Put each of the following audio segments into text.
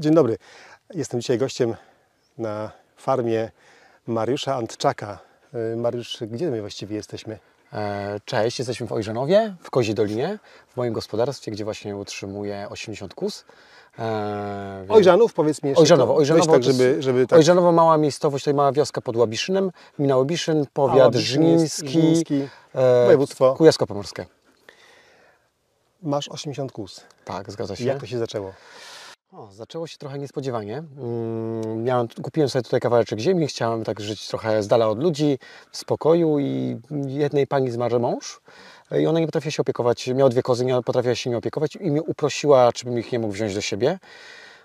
Dzień dobry. Jestem dzisiaj gościem na farmie Mariusza Antczaka. Y, Mariusz, gdzie my właściwie jesteśmy? E, Cześć, jesteśmy w Ojrzanowie, w Koziej Dolinie, w moim gospodarstwie, gdzie właśnie utrzymuję 80 kus. E, Ojżanów, powiedz mi jeszcze. Ojrzanowo, Ojrzanowo, tak, żeby, żeby tak... Ojrzanowo, mała miejscowość, tutaj mała wioska pod Łabiszynem, gmina Łabiszyn, powiat Żniński, Żniński, e, województwo. Kujawsko-Pomorskie. Masz 80 kus. Tak, zgadza się. Jak to się zaczęło? O, zaczęło się trochę niespodziewanie. Mm, Miałem, kupiłem sobie tutaj kawałeczek ziemi, chciałem tak żyć trochę z dala od ludzi, w spokoju i jednej pani zmarł mąż i ona nie potrafiła się opiekować, miała dwie kozy, nie potrafiła się nimi opiekować i mnie uprosiła, czy bym ich nie mógł wziąć do siebie.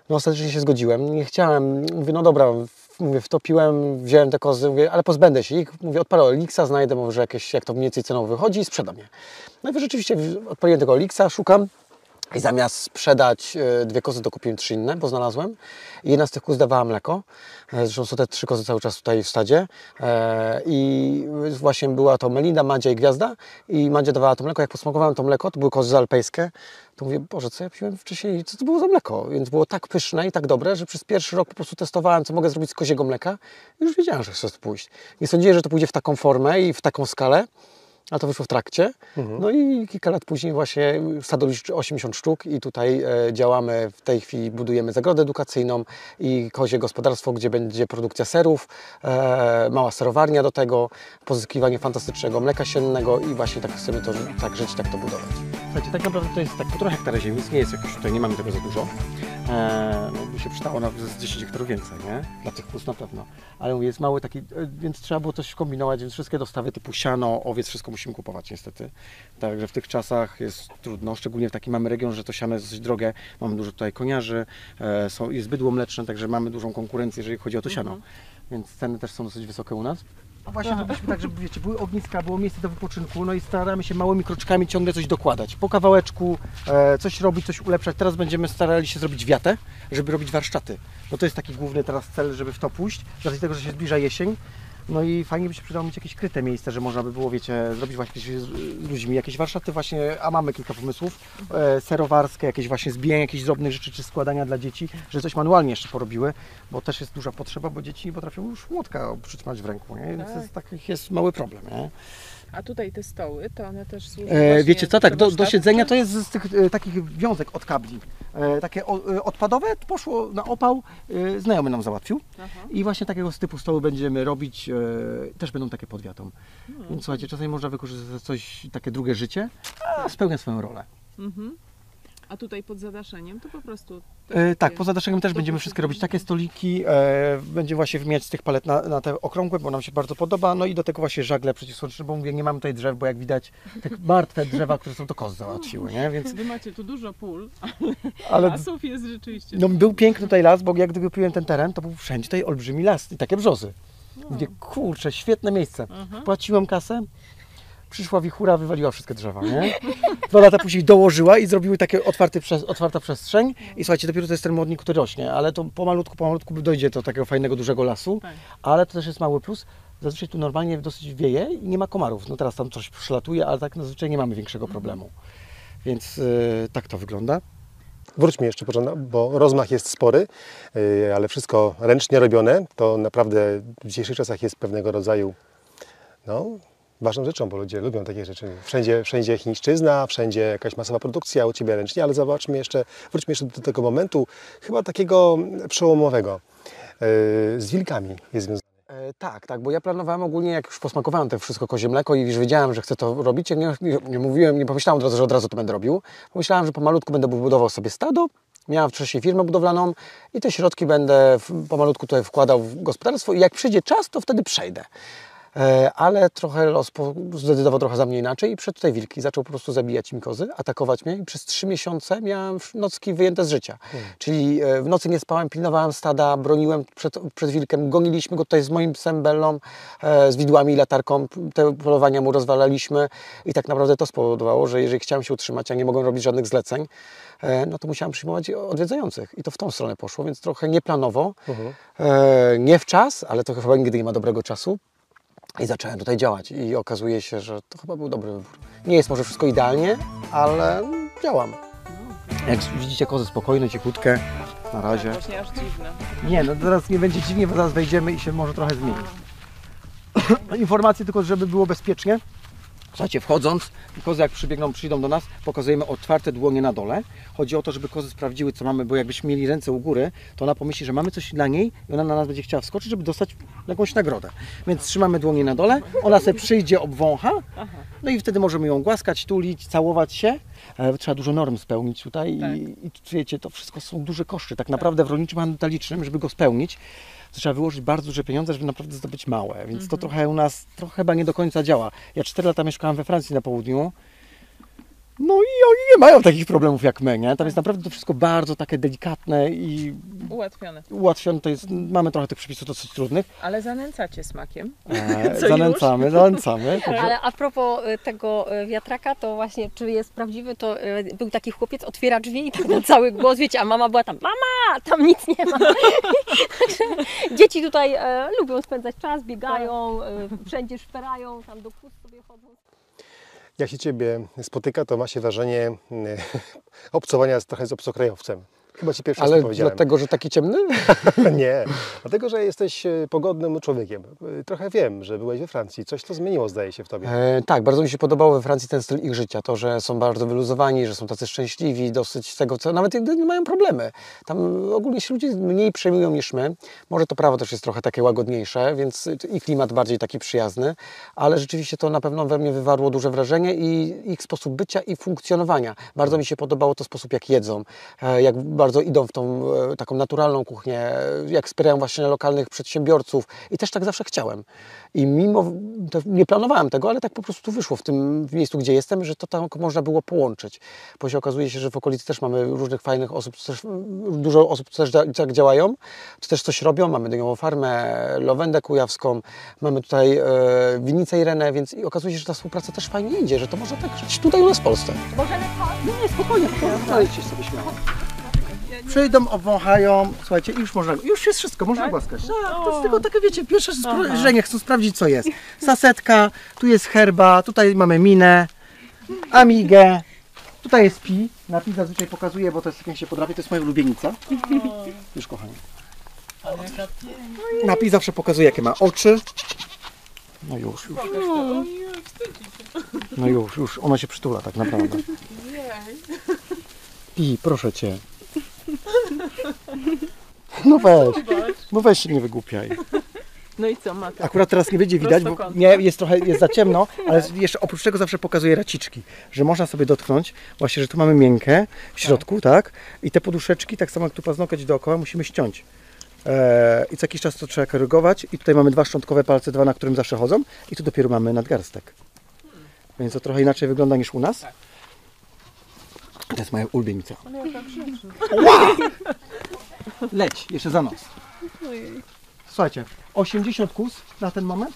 No ostatecznie się zgodziłem, nie chciałem, mówię, no dobra, mówię, wtopiłem, wziąłem te kozy, mówię, ale pozbędę się ich, mówię, odpalę Olixa, znajdę może jakieś, jak to mniej więcej cenowo wychodzi i sprzedam je. No i rzeczywiście odpaliłem tego Olixa, szukam, i zamiast sprzedać e, dwie kozy, to kupiłem trzy inne, bo znalazłem. Jedna z tych kóz dawała mleko. E, Zresztą są te trzy kozy cały czas tutaj w stadzie. E, I właśnie była to Melinda, Madzia i Gwiazda. I Madzia dawała to mleko. Jak posmakowałem to mleko, to były kozy alpejskie. To mówię, Boże, co ja piłem wcześniej? Co to było za mleko? Więc było tak pyszne i tak dobre, że przez pierwszy rok po prostu testowałem, co mogę zrobić z koziego mleka. I już wiedziałem, że chcę to pójść. Nie sądziłem, że to pójdzie w taką formę i w taką skalę. Ale to wyszło w trakcie. No i kilka lat później właśnie stado liczy 80 sztuk i tutaj e, działamy, w tej chwili budujemy zagrodę edukacyjną i kozie gospodarstwo, gdzie będzie produkcja serów, e, mała serowarnia do tego, pozyskiwanie fantastycznego mleka siennego i właśnie tak chcemy to tak żyć, tak to budować. Słuchajcie, tak naprawdę to jest tak półtora hektara ziemi, nie jest jakoś tutaj, nie mamy tego za dużo. E, no by się przydało na z 10 hektarów więcej, nie? Dla tych kus na pewno. Ale mówię, jest mały taki, e, więc trzeba było coś kombinować, więc wszystkie dostawy typu siano, owiec, wszystko musimy kupować niestety. Także w tych czasach jest trudno, szczególnie w takim mamy region, że to siano jest dosyć drogie. Mamy dużo tutaj koniarzy, e, są, jest bydło mleczne, także mamy dużą konkurencję, jeżeli chodzi o to siano. Więc ceny też są dosyć wysokie u nas. A właśnie robiliśmy tak, żeby wiecie, były ogniska, było miejsce do wypoczynku, no i staramy się małymi kroczkami ciągle coś dokładać. Po kawałeczku e, coś robić, coś ulepszać. Teraz będziemy starali się zrobić wiatę, żeby robić warsztaty. Bo to jest taki główny teraz cel, żeby w to pójść, z racji tego, że się zbliża jesień. No i fajnie by się przydało mieć jakieś kryte miejsce, że można by było, wiecie, zrobić właśnie z ludźmi jakieś warsztaty właśnie, a mamy kilka pomysłów, e, serowarskie, jakieś właśnie zbijanie jakichś drobnych rzeczy, czy składania dla dzieci, że coś manualnie jeszcze porobiły, bo też jest duża potrzeba, bo dzieci nie potrafią już młotka przytrzymać w ręku, nie? Więc Tak. jest, takich jest mały problem, nie? A tutaj te stoły, to one też służą E, wiecie co, tak, do, do siedzenia to jest z tych e, takich wiązek od kabli. E, takie o, e, odpadowe, poszło na opał, e, znajomy nam załatwił. Aha. I właśnie takiego z typu stołu będziemy robić, e, też będą takie pod wiatą. Hmm. Więc słuchajcie, czasami można wykorzystać coś, takie drugie życie, a spełnia swoją rolę. Mhm. A tutaj pod zadaszeniem to po prostu... E, tak, takie- poza daszeniem też będziemy wszystkie robić takie stoliki, e, będziemy właśnie wymieniać z tych palet na, na te okrągłe, bo nam się bardzo podoba, no i do tego właśnie żagle przeciwsłoneczne, bo mówię, nie mamy tutaj drzew, bo jak widać, te martwe drzewa, które są to kozy załatwiły, nie? Więc, Wy macie tu dużo pól, ale lasów jest rzeczywiście... no, był piękny tutaj las, bo jak gdy kupiłem ten teren, to był wszędzie tutaj olbrzymi las i takie brzozy. Mówię, kurczę, świetne miejsce. Aha. Płaciłem kasę, przyszła wichura, wywaliła wszystkie drzewa, nie? Dwa lata później dołożyła i zrobiły takie otwarty przez, otwarta przestrzeń i słuchajcie, dopiero to jest ten modnik, który rośnie, ale to pomalutku, pomalutku dojdzie do takiego fajnego, dużego lasu, Tak. ale to też jest mały plus. Zazwyczaj tu normalnie dosyć wieje i nie ma komarów. No teraz tam coś przylatuje, ale tak zazwyczaj nie mamy większego problemu. Więc yy, tak to wygląda. Wróćmy jeszcze, bo rozmach jest spory, yy, ale wszystko ręcznie robione. To naprawdę w dzisiejszych czasach jest pewnego rodzaju no, ważną rzeczą, bo ludzie lubią takie rzeczy. Wszędzie, wszędzie chińszczyzna, wszędzie jakaś masowa produkcja, u Ciebie ręcznie, ale zobaczmy jeszcze, wróćmy jeszcze do tego momentu, chyba takiego przełomowego. Yy, z wilkami jest związany. E, tak, tak, bo ja planowałem ogólnie, jak już posmakowałem to wszystko kozie mleko i już wiedziałem, że chcę to robić, nie, nie, mówiłem, nie pomyślałem od razu, że od razu to będę robił. Pomyślałem, że pomalutku będę budował sobie stado, miałem wcześniej firmę budowlaną i te środki będę pomalutku tutaj wkładał w gospodarstwo i jak przyjdzie czas, to wtedy przejdę. E, ale trochę los zdecydował trochę za mnie inaczej i przed tutaj wilki. Zaczął po prostu zabijać mi kozy, atakować mnie i przez trzy miesiące miałem nocki wyjęte z życia. Czyli e, w nocy nie spałem, pilnowałem stada, broniłem przed, przed wilkiem, goniliśmy go tutaj z moim psem Bellą, e, z widłami i latarką, te polowania mu rozwalaliśmy i tak naprawdę to spowodowało, że jeżeli chciałem się utrzymać, a nie mogłem robić żadnych zleceń, no to musiałem przyjmować odwiedzających i to w tą stronę poszło, więc trochę nieplanowo, e, nie w czas, ale to chyba nigdy nie ma dobrego czasu. I zacząłem tutaj działać i okazuje się, że to chyba był dobry wybór. Nie jest może wszystko idealnie, ale działam. Jak widzicie kozy spokojne, cichutkie, na razie. Właśnie aż dziwne. Nie, no teraz nie będzie dziwnie, bo zaraz wejdziemy i się może trochę zmieni. Informacje tylko, żeby było bezpiecznie. Słuchajcie, wchodząc, kozy jak przybiegną, przyjdą do nas, pokazujemy otwarte dłonie na dole. Chodzi o to, żeby kozy sprawdziły, co mamy, bo jakbyśmy mieli ręce u góry, to ona pomyśli, że mamy coś dla niej i ona na nas będzie chciała wskoczyć, żeby dostać jakąś nagrodę. Więc trzymamy dłonie na dole, ona sobie przyjdzie, obwącha, no i wtedy możemy ją głaskać, tulić, całować się. E, Trzeba dużo norm spełnić tutaj Tak. i, i wiecie, to wszystko są duże koszty. Tak naprawdę w rolniczym handlu detalicznym, żeby go spełnić, to trzeba wyłożyć bardzo duże pieniądze, żeby naprawdę zdobyć małe. Więc to trochę u nas trochę chyba nie do końca działa. Ja 4 lata mieszkałem we Francji na południu. No i oni nie mają takich problemów jak my, nie? Tam jest naprawdę to wszystko bardzo takie delikatne i Ułatwione. ułatwione. To jest, mamy trochę tych przepisów dosyć trudnych. Ale zanęcacie smakiem. E, Co zanęcamy, zanęcamy. Ale a propos y, tego y, wiatraka, to właśnie, czy jest prawdziwy, to y, był taki chłopiec, otwiera drzwi i tak na cały głos, wiecie, a mama była tam, mama, tam nic nie ma. Także dzieci tutaj e, lubią spędzać czas, biegają, e, wszędzie szperają, tam do kóz sobie chodzą. Jak się Ciebie spotyka, to ma się wrażenie mm, obcowania trochę z obcokrajowcem. Chyba Ci pierwszy Ale powiedziałem. dlatego, że taki ciemny? Nie, dlatego, że jesteś e, pogodnym człowiekiem. E, Trochę wiem, że byłeś we Francji. Coś to zmieniło, zdaje się, w Tobie. E, tak, bardzo mi się podobało we Francji ten styl ich życia. To, że są bardzo wyluzowani, że są tacy szczęśliwi, dosyć tego, co nawet gdy nie mają problemy. Tam ogólnie się ludzie mniej przejmują niż my. Może to prawo też jest trochę takie łagodniejsze, więc i klimat bardziej taki przyjazny, ale rzeczywiście to na pewno we mnie wywarło duże wrażenie i ich sposób bycia i funkcjonowania. Bardzo mi się podobało to sposób, jak jedzą, e, jak bardzo idą w tą e, taką naturalną kuchnię, jak wspierają właśnie lokalnych przedsiębiorców i też tak zawsze chciałem. I mimo, to nie planowałem tego, ale tak po prostu wyszło w tym miejscu, gdzie jestem, że to tam można było połączyć. Bo się okazuje się, że w okolicy też mamy różnych fajnych osób, dużo osób, co też tak działają, czy też coś robią. Mamy dyniową farmę, Lowendę Kujawską, mamy tutaj e, Winicę Irenę, więc i okazuje się, że ta współpraca też fajnie idzie, że to można tak żyć tutaj u nas w Polsce. Możemy chodzić? Nie, spokojnie, dajcie sobie śmiało. Przyjdą, obwąchają, słuchajcie, już można, już jest wszystko, można głaskać. Tak, to jest tylko takie, wiecie, pierwsze spojrzenie, chcą sprawdzić, co jest. Sasetka, tu jest herba, tutaj mamy minę, amigę, tutaj jest pi. Na pi zazwyczaj pokazuję, bo to jest, jak się podrapie, to jest moja ulubienica. Już, kochani. Na pi zawsze pokazuje, jakie ma oczy. No już, już. No już, już, ona się przytula tak naprawdę. Pi, proszę cię. No weź, no weź się nie wygłupiaj. No i co, Mata? Akurat teraz nie będzie widać, bo nie, jest trochę jest za ciemno, ale jeszcze oprócz tego zawsze pokazuję raciczki, że można sobie dotknąć, właśnie, że tu mamy miękkie w środku, tak? I te poduszeczki, tak samo jak tu paznokieć dookoła, musimy ściąć. Eee, I co jakiś czas to trzeba korygować. I tutaj mamy dwa szczątkowe palce, dwa, na którym zawsze chodzą. I tu dopiero mamy nadgarstek. Więc to trochę inaczej wygląda niż u nas. To jest moja ulubienica. Wow! Leć, jeszcze za nos. Słuchajcie, 80 kus na ten moment.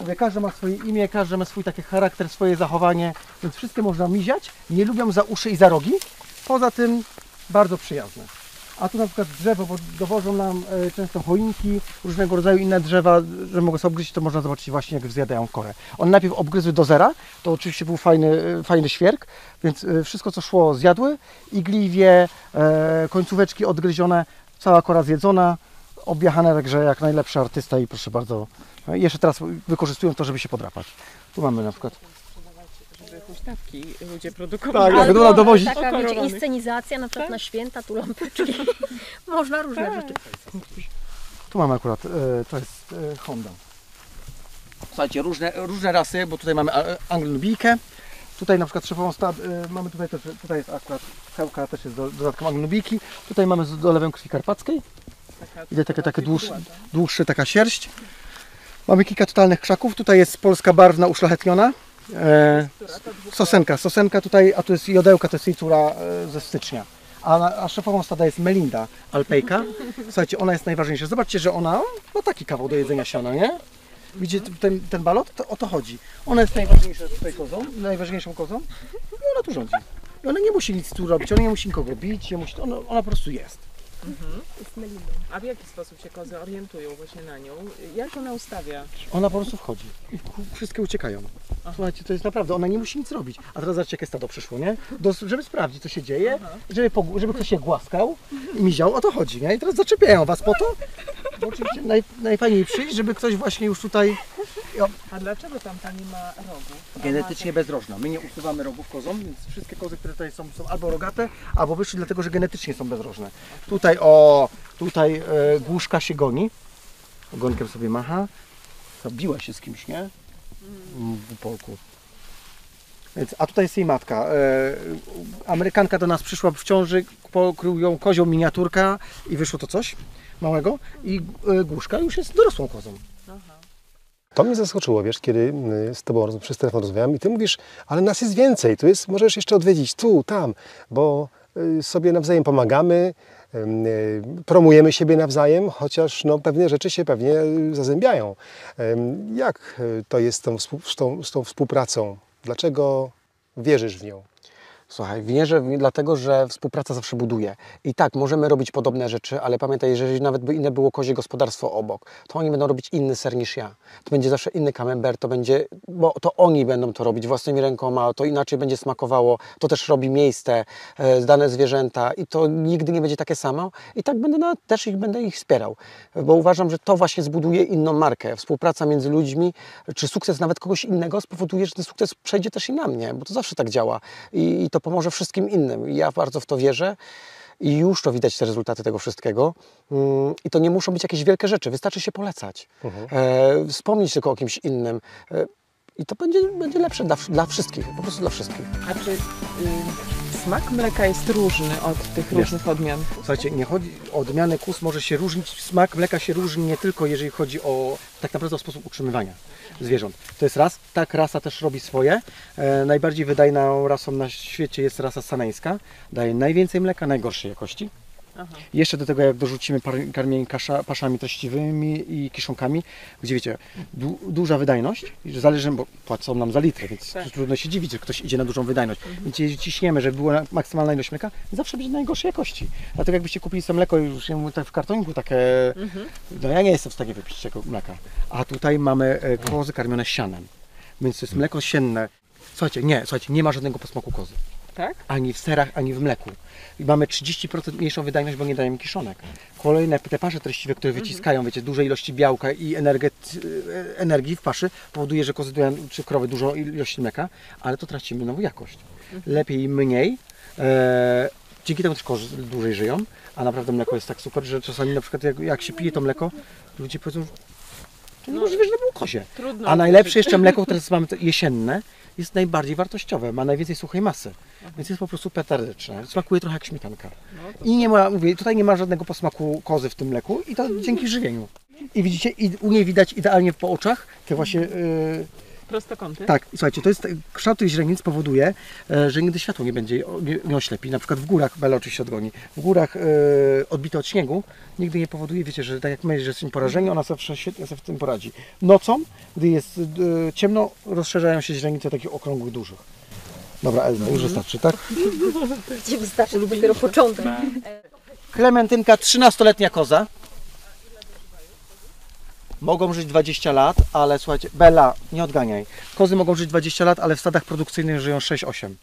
Mówię, każdy ma swoje imię, każdy ma swój taki charakter, swoje zachowanie, więc wszystkie można miziać. Nie lubią za uszy i za rogi. Poza tym bardzo przyjazne. A tu na przykład drzewo, bo dowożą nam e, często choinki, różnego rodzaju inne drzewa, że mogą sobie obgryźć, to można zobaczyć właśnie jak zjadają korę. One najpierw obgryzły do zera, to oczywiście był fajny, e, fajny świerk, więc e, wszystko co szło zjadły, igliwie, końcóweczki odgryzione, cała kora zjedzona, objechane także jak najlepszy artysta i proszę bardzo, jeszcze teraz wykorzystują to, żeby się podrapać. Tu mamy na przykład Żeby huśtawki ludzie produkowali. Tak, będą nam dowozić. taka wiecie, inscenizacja, na przykład na święta, tu lampeczki. Można różne rzeczy. Tu mamy akurat, e, to jest e, Honda. Słuchajcie, różne, różne rasy, bo tutaj mamy a- Anglonubijkę. Tutaj na przykład szefową stad, e, mamy tutaj też, tutaj jest akurat hełka też jest do, dodatkiem Anglonubijki. Tutaj mamy z dolewem krwi karpackiej. Taka- Idzie takie, takie dłuższe, kudłata. dłuższe taka sierść. Mamy kilka totalnych krzaków. Tutaj jest polska barwna uszlachetniona. E, sosenka, sosenka tutaj, a tu jest jodełka, to jest jej córa e, ze stycznia. A, a szefową stada jest Melinda Alpejka. Słuchajcie, ona jest najważniejsza. Zobaczcie, że ona ma taki kawał do jedzenia siana, nie? Widzicie ten, ten balot? To o to chodzi. Ona jest najważniejsza tutaj kozą, najważniejszą kozą i ona tu rządzi. I ona nie musi nic tu robić, ona nie musi nikogo bić, nie musi, ona, ona po prostu jest. Z meliną. A w jaki sposób się kozy orientują właśnie na nią? Jak ona ustawia? Ona po prostu wchodzi i wszystkie uciekają. Słuchajcie, to jest naprawdę, ona nie musi nic robić. A teraz zobaczcie, jakie stado przyszło, nie? Do, żeby sprawdzić, co się dzieje, żeby, żeby ktoś się głaskał i miział, o to chodzi, nie? I teraz zaczepiają was po to, bo oczywiście naj, najfajniej przyjść, żeby ktoś właśnie już tutaj A dlaczego tam ta nie ma rogów? genetycznie bezrożna. My nie usuwamy rogów kozom, więc wszystkie kozy, które tutaj są, są albo rogate, albo wyższe, dlatego że genetycznie są bezrożne. Tutaj o, tutaj e, głuszka się goni, ogonkiem sobie macha, zabiła się z kimś, nie? W polku. Więc, a tutaj jest jej matka. E, Amerykanka do nas przyszła w ciąży, pokrył ją kozią miniaturka i wyszło to coś małego i e, głuszka już jest dorosłą kozą. To mnie zaskoczyło, wiesz, kiedy y, z Tobą przez telefon rozmawiam i Ty mówisz, ale nas jest więcej, tu jest, możesz jeszcze odwiedzić tu, tam, bo y, sobie nawzajem pomagamy, y, promujemy siebie nawzajem, chociaż no, pewne rzeczy się pewnie zazębiają. Jak to jest z tą, z tą, z tą współpracą? Dlaczego wierzysz w nią? Słuchaj, wierzę w dlatego, że współpraca zawsze buduje. I tak, możemy robić podobne rzeczy, ale pamiętaj, jeżeli nawet by inne było kozie gospodarstwo obok, to oni będą robić inny ser niż ja. To będzie zawsze inny camembert, to będzie, bo to oni będą to robić własnymi rękoma, to inaczej będzie smakowało, to też robi miejsce, e, dane zwierzęta i to nigdy nie będzie takie samo. I tak będę na, też ich, będę ich wspierał, bo uważam, że to właśnie zbuduje inną markę. Współpraca między ludźmi, czy sukces nawet kogoś innego spowoduje, że ten sukces przejdzie też i na mnie, bo to zawsze tak działa i, i to pomoże wszystkim innym. I ja bardzo w to wierzę. I już to widać te rezultaty tego wszystkiego. Mm, I to nie muszą być jakieś wielkie rzeczy, wystarczy się polecać. E, wspomnieć tylko o kimś innym. E, I to będzie, będzie lepsze dla, dla wszystkich, po prostu dla wszystkich. A czy y, smak mleka jest różny od tych różnych odmian? Słuchajcie, nie chodzi o odmianę kus, może się różnić, smak mleka się różni nie tylko jeżeli chodzi o tak naprawdę o sposób utrzymywania zwierząt. To jest raz, tak rasa też robi swoje. E, najbardziej wydajną rasą na świecie jest rasa saneńska. Daje najwięcej mleka, najgorszej jakości. Aha. Jeszcze do tego jak dorzucimy par, karmienie kasza, paszami treściwymi i kiszonkami, gdzie wiecie, du, duża wydajność, zależy, bo płacą nam za litr, więc Tak. trudno się dziwić, że ktoś idzie na dużą wydajność. Więc jeżeli ciśniemy, żeby była maksymalna ilość mleka, zawsze będzie najgorszej jakości. Dlatego jakbyście kupili sobie mleko i już tak w kartoniku takie, no ja nie jestem w stanie wypić tego mleka. A tutaj mamy e, kozy karmione sianem, więc to jest mleko sienne. Słuchajcie, nie, słuchajcie, nie ma żadnego posmaku kozy Tak? ani w serach, ani w mleku. I mamy 30% mniejszą wydajność, bo nie dajemy kiszonek. Kolejne te pasze treściwe, które wyciskają, wiecie, duże ilości białka i energet, e, energii w paszy, powoduje, że kozy dają, czy krowy dużo ilości mleka, ale to tracimy nową jakość. Lepiej mniej, e, dzięki temu też kozy dłużej żyją, a naprawdę mleko jest tak super, że czasami na przykład jak, jak się pije to mleko, ludzie powiedzą, to niemożliwe, że to było kozie. Trudno. A najlepsze jeszcze mleko, które mamy jesienne, jest najbardziej wartościowe, ma najwięcej suchej masy, więc jest po prostu petaryczne. Smakuje trochę jak śmietanka. I nie ma, mówię, tutaj nie ma żadnego posmaku kozy w tym mleku i to dzięki żywieniu. I widzicie, i u niej widać idealnie po oczach te właśnie, yy, Prostokąty? tak, słuchajcie, to jest, kształt tych źrenic powoduje, e, że nigdy światło nie będzie, nie, nie oślepi. Na przykład w górach, Bela oczywiście odgoni, w górach e, odbite od śniegu nigdy nie powoduje, wiecie, że tak jak my, że jesteśmy porażeni, ona zawsze świetnie sobie w tym poradzi. Nocą, gdy jest e, ciemno, rozszerzają się źrenice takich okrągłych, dużych. Dobra, Elza, już wystarczy, tak? Gdzie wystarczy dopiero początek. Klementynka, 13-letnia koza. Mogą żyć 20 lat, ale słuchajcie, Bela, nie odganiaj. Kozy mogą żyć 20 lat, ale w stadach produkcyjnych żyją 6-8.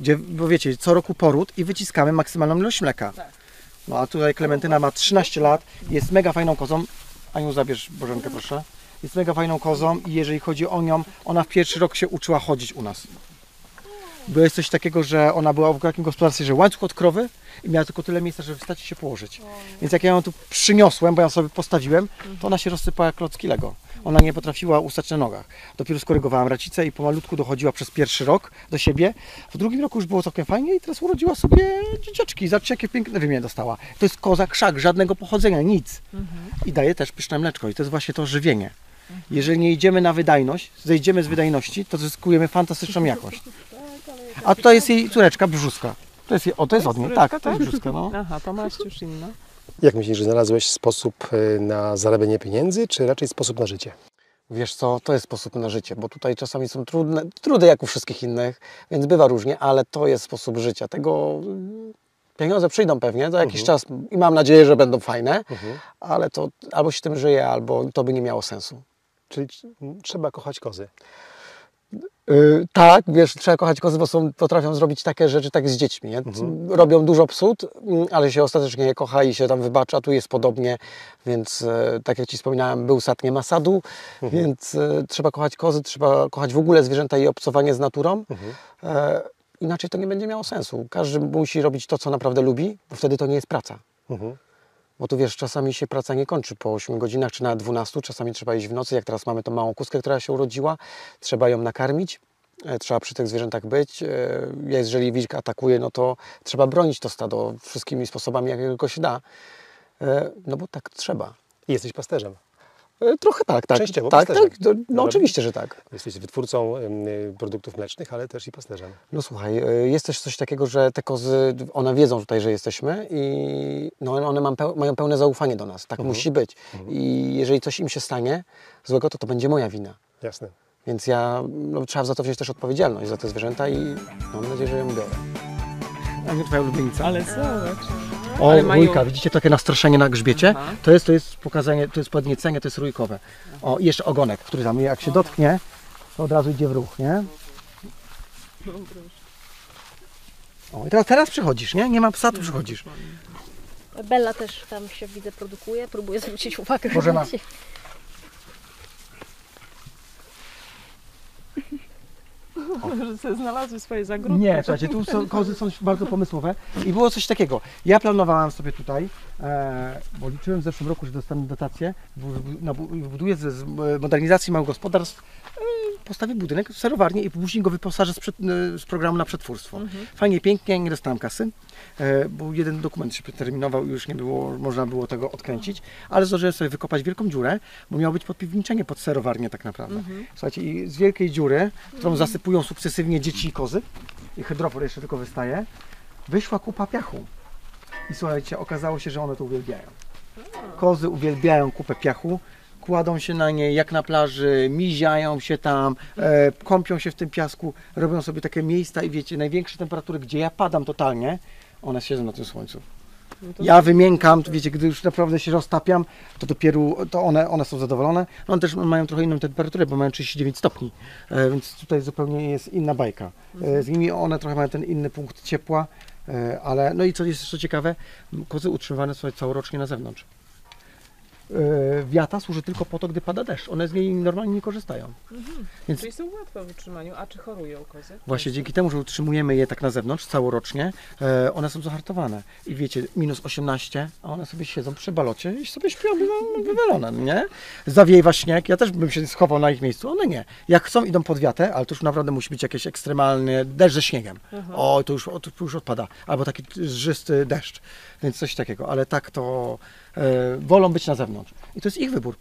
Gdzie, bo wiecie, co roku poród i wyciskamy maksymalną ilość mleka. No a tutaj Klementyna ma 13 lat, jest mega fajną kozą. Aniu, zabierz Bożenkę proszę. Jest mega fajną kozą i jeżeli chodzi o nią, ona w pierwszy rok się uczyła chodzić u nas. Było jest coś takiego, że ona była w takim gospodarstwie, że łańcuch od krowy i miała tylko tyle miejsca, żeby wstać i się położyć. Więc jak ja ją tu przyniosłem, bo ja sobie postawiłem, to ona się rozsypała jak klocki Lego. Ona nie potrafiła ustać na nogach. Dopiero skorygowałam racicę i pomalutku dochodziła przez pierwszy rok do siebie. W drugim roku już było całkiem fajnie i teraz urodziła sobie dzieciaczki. Zobaczcie, jakie piękne wymię dostała. To jest koza krzak, żadnego pochodzenia, nic. I daje też pyszne mleczko i to jest właśnie to żywienie. Jeżeli nie idziemy na wydajność, zejdziemy z wydajności, to zyskujemy fantastyczną jakość. A tutaj jest jej córeczka brzuska. To jest, jej, o, to jest od niej, tak, to jest brzuska, no. Aha, to masz już inna. Jak myślisz, że znalazłeś sposób y, na zarabianie pieniędzy, czy raczej sposób na życie? Wiesz co, to jest sposób na życie, bo tutaj czasami są trudne, trudy jak u wszystkich innych, więc bywa różnie, ale to jest sposób życia. Tego, Pieniądze przyjdą pewnie za jakiś Mhm. czas i mam nadzieję, że będą fajne, Mhm. ale to albo się tym żyje, albo to by nie miało sensu. Czyli trzeba kochać kozy. Yy, tak, wiesz, trzeba kochać kozy, bo są, potrafią zrobić takie rzeczy tak z dziećmi. Nie? Robią dużo psut, mm, ale się ostatecznie je kocha i się tam wybacza. Tu jest podobnie, więc e, tak jak Ci wspominałem, był sad, nie ma sadu, więc e, trzeba kochać kozy, trzeba kochać w ogóle zwierzęta i obcowanie z naturą. E, inaczej to nie będzie miało sensu. Każdy musi robić to, co naprawdę lubi, bo wtedy to nie jest praca. Mhm. Bo tu wiesz, czasami się praca nie kończy po 8 godzinach, czy nawet 12, czasami trzeba iść w nocy, jak teraz mamy tą małą kuskę, która się urodziła, trzeba ją nakarmić, e, trzeba przy tych zwierzętach być. E, Jeżeli wilk atakuje, no to trzeba bronić to stado wszystkimi sposobami, jak tylko się da. E, No bo tak trzeba. I jesteś pasterzem. E, Trochę tak, tak. Częściowo tak, pasterzem. tak. No, no oczywiście, że tak. Jesteś wytwórcą produktów mlecznych, ale też i pasterzem. No słuchaj, y, jest też coś takiego, że te kozy, one wiedzą tutaj, że jesteśmy i no, one mają pełne zaufanie do nas. Tak musi być. I jeżeli coś im się stanie złego, to to będzie moja wina. Jasne. Więc ja, no, trzeba za to wziąć też odpowiedzialność za te zwierzęta i no, mam nadzieję, że ją biorę. A nie twoja ulubienica? Ale zobacz. O, Ale mają- rójka, widzicie takie nastraszenie na grzbiecie? Aha. To jest, to jest pokazanie, to jest podniecenie, to jest rójkowe. O, i jeszcze ogonek, który tam jak się dotknie, to od razu idzie w ruch, nie? O, i teraz, teraz przychodzisz, nie? Nie ma psa, tu przychodzisz. Bella też tam się widzę produkuje, próbuję zwrócić uwagę. Może ma- Że znalazły swoje zagródki. Nie, słuchajcie, tu są, kozy są bardzo pomysłowe i było coś takiego. Ja planowałam sobie tutaj, e, bo liczyłem w zeszłym roku, że dostanę dotację, bu- buduję z modernizacji małych gospodarstw, e, postawię budynek, serowarnię i później go wyposażę z, przed, e, z programu na przetwórstwo. Fajnie, pięknie, nie dostałem kasy, e, bo jeden dokument się przeterminował i już nie było, można było tego odkręcić, ale zdążyłem sobie wykopać wielką dziurę, bo miało być podpiwniczenie pod serowarnię tak naprawdę. Słuchajcie, i z wielkiej dziury, którą zasypują sukcesywnie dzieci i kozy, i hydrofor jeszcze tylko wystaje, wyszła kupa piachu. I słuchajcie, okazało się, że one to uwielbiają. Kozy uwielbiają kupę piachu, kładą się na niej jak na plaży, miziają się tam, e, kąpią się w tym piasku, robią sobie takie miejsca i wiecie, największe temperatury, gdzie ja padam totalnie, one siedzą na tym słońcu. Ja wymiękam, to wiecie, gdy już naprawdę się roztapiam, to dopiero to one, one są zadowolone. No one też mają trochę inną temperaturę, bo mają 39 stopni, e, więc tutaj zupełnie jest inna bajka. E, z nimi one trochę mają ten inny punkt ciepła, e, ale no i co jest jeszcze ciekawe, kozy utrzymywane są całorocznie na zewnątrz. E, wiata służy tylko po to, gdy pada deszcz. One z niej normalnie nie korzystają. Więc Czyli są łatwe w utrzymaniu. A czy chorują kozy? Właśnie dzięki temu, że utrzymujemy je tak na zewnątrz całorocznie, e, one są zahartowane. I wiecie, minus 18, a one sobie siedzą przy balocie i sobie śpią no, wywalone, nie? Zawiewa śnieg, ja też bym się schował na ich miejscu, one nie. Jak chcą, idą pod wiatę, ale to już naprawdę musi być jakiś ekstremalny deszcz ze śniegiem. O, to już, to już odpada. Albo taki zżysty deszcz, więc coś takiego. Ale tak to e, wolą być na zewnątrz. I to jest ich wybór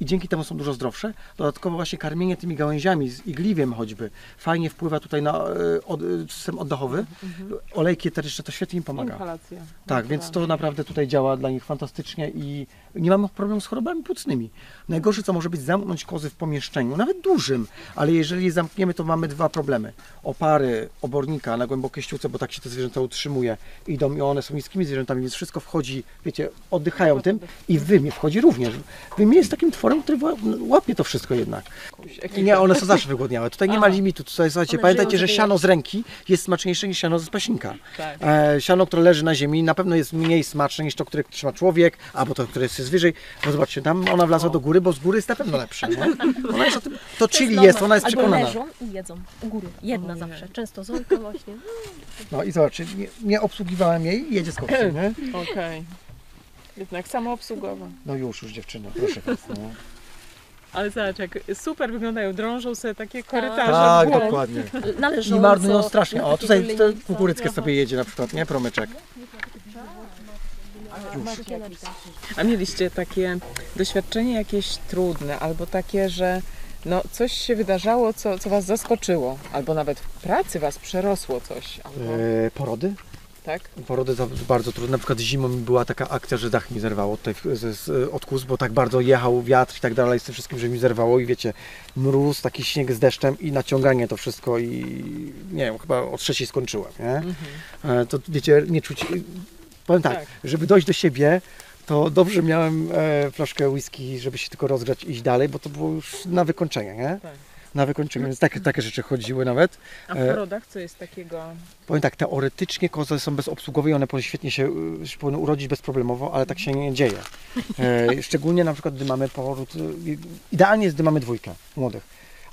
i dzięki temu są dużo zdrowsze. Dodatkowo właśnie karmienie tymi gałęziami, z igliwiem choćby, fajnie wpływa tutaj na e, od, e, system oddechowy. Olejki eteryczne to świetnie im pomaga. Inhalacja. Tak, więc to naprawdę tutaj działa dla nich fantastycznie i nie mamy problemu z chorobami płucnymi. Najgorsze, co może być, zamknąć kozy w pomieszczeniu, nawet dużym, ale jeżeli je zamkniemy, to mamy dwa problemy. Opary obornika na głębokie ściółce, bo tak się te zwierzęta utrzymuje, idą i one są niskimi zwierzętami, więc wszystko wchodzi, wiecie, oddychają tym i wymie wchodzi również. Wymie jest takim tworem, który ła- łapie to wszystko jednak. Nie, one są zawsze wygłodniałe. Tutaj nie ma limitu. Tutaj, słuchajcie, pamiętajcie, że siano z ręki jest smaczniejsze niż siano ze spaśnika. Tak. E, siano, które leży na ziemi, na pewno jest mniej smaczne niż to, które trzyma człowiek, albo to, które jest wyżej. Bo zobaczcie, tam ona wlazła do góry, bo z góry jest na pewno lepsze. Ona jest o tym, to chili jest, ona jest Albo przekonana. leżą i jedzą u góry. Jedna zawsze. Często Zolka właśnie. No i zobaczcie, nie, nie obsługiwałem jej i jedzie z? Okej. Jednak samoobsługowa. No już, już dziewczyny, proszę was. No. Ale zobacz, jak super wyglądają, drążą sobie takie korytarze. Tak, w głąb. dokładnie. Należą I marnują strasznie. O, tutaj to kukuryckę sobie jedzie na przykład, nie? Promyczek. A mieliście takie doświadczenie jakieś trudne, albo takie, że no, coś się wydarzało, co, co Was zaskoczyło, albo nawet w pracy Was przerosło coś. Albo... E, porody? Tak? Porody to bardzo trudne. Na przykład zimą mi była taka akcja, że dach mi zerwało tutaj z, z odkus, bo tak bardzo jechał wiatr i tak dalej z tym wszystkim, że mi zerwało i wiecie, mróz, taki śnieg z deszczem i naciąganie to wszystko i nie wiem, chyba o trzeciej skończyłem, nie? E, To wiecie, nie czuć... Powiem tak, Tak. żeby dojść do siebie, to dobrze miałem e, flaszkę whisky, żeby się tylko rozgrzać i iść dalej, bo to było już na wykończenie, nie? Tak. Na wykończenie, więc takie, takie rzeczy chodziły nawet. A w E, porodach co jest takiego? Powiem tak, teoretycznie kozy są bezobsługowe i one powinny świetnie się, y, się powinny urodzić bezproblemowo, ale tak się nie dzieje. E, szczególnie na przykład, gdy mamy poród, idealnie jest, gdy mamy dwójkę młodych,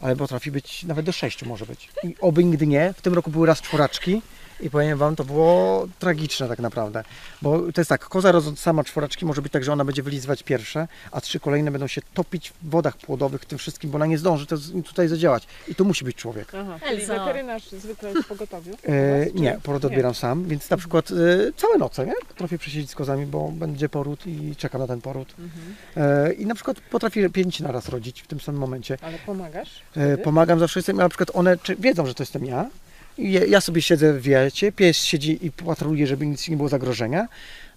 ale potrafi być nawet do sześciu może być. I oby nigdy nie. W tym roku były raz czworaczki i powiem Wam, to było tragiczne tak naprawdę. Bo to jest tak, koza rodząc sama czworaczki może być tak, że ona będzie wylizywać pierwsze, a trzy kolejne będą się topić w wodach płodowych, tym wszystkim, bo ona nie zdąży to tutaj zadziałać. I tu musi być człowiek. Aha, Elzo. weterynarz zwykle jest w pogotowiu? E, nie, poród odbieram sam, więc na przykład e, całe noce, nie? Potrafię przesiedzieć z kozami, bo będzie poród i czekam na ten poród. Mhm. E, I na przykład potrafię pięć naraz rodzić w tym samym momencie. Ale pomagasz? E, pomagam zawsze jestem, na przykład one czy, wiedzą, że to jestem ja. Ja sobie siedzę w wiecie, pies siedzi i patroluje, żeby nic nie było zagrożenia.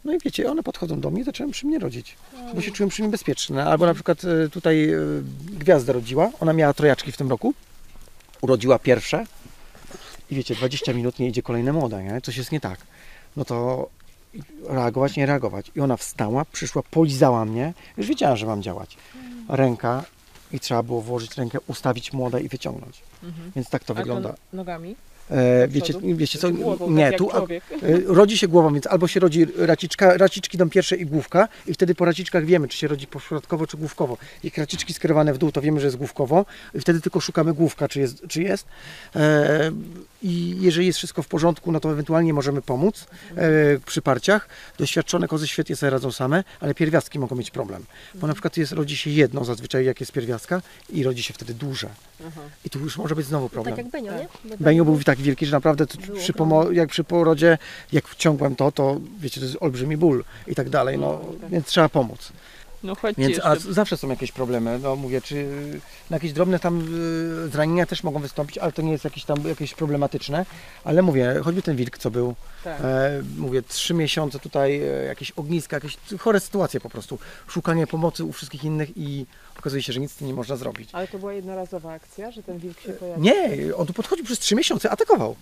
No i wiecie, one podchodzą do mnie i zaczęły przy mnie rodzić, bo się czułem przy nim bezpieczny. Albo na przykład e, tutaj e, gwiazda rodziła, ona miała trojaczki w tym roku, urodziła pierwsze i wiecie, 20 minut nie idzie kolejne młoda, nie? Coś jest nie tak. No to reagować, nie reagować. I ona wstała, przyszła, polizała mnie, już wiedziała, że mam działać. Ręka i trzeba było włożyć rękę, ustawić młoda i wyciągnąć. Mhm. Więc tak to A wygląda. Nogami? E, wiecie, wiecie co? Głową, Nie, tak tu a- e, rodzi się głową, więc albo się rodzi raciczka, raciczki idą pierwsze i główka i wtedy po raciczkach wiemy, czy się rodzi pośrodkowo, czy główkowo. Jak raciczki skierowane w dół, to wiemy, że jest główkowo i wtedy tylko szukamy główka, czy jest. Czy jest. E, I jeżeli jest wszystko w porządku, no to ewentualnie możemy pomóc e, przy parciach. Doświadczone kozy świetnie sobie radzą same, ale pierwiastki mogą mieć problem. Bo na przykład jest, rodzi się jedno zazwyczaj, jak jest pierwiastka i rodzi się wtedy duże. I tu już może być znowu problem. Tak jak Benio, nie? Bo Benio był tak wielki, że naprawdę przy jak przy porodzie, jak wciągłem to, to wiecie, to jest olbrzymi ból i tak dalej, no, No, tak. więc trzeba pomóc. No chodźcie Więc, a zawsze są jakieś problemy, no mówię, czy na jakieś drobne tam y, zranienia też mogą wystąpić, ale to nie jest jakieś tam jakieś problematyczne, ale mówię, choćby ten wilk, co był, Tak. e, mówię, trzy miesiące tutaj, e, jakieś ogniska, jakieś chore sytuacje po prostu, szukanie pomocy u wszystkich innych i okazuje się, że nic z tym nie można zrobić. Ale to była jednorazowa akcja, że ten wilk się pojawił? Nie, on tu podchodził przez trzy miesiące, atakował.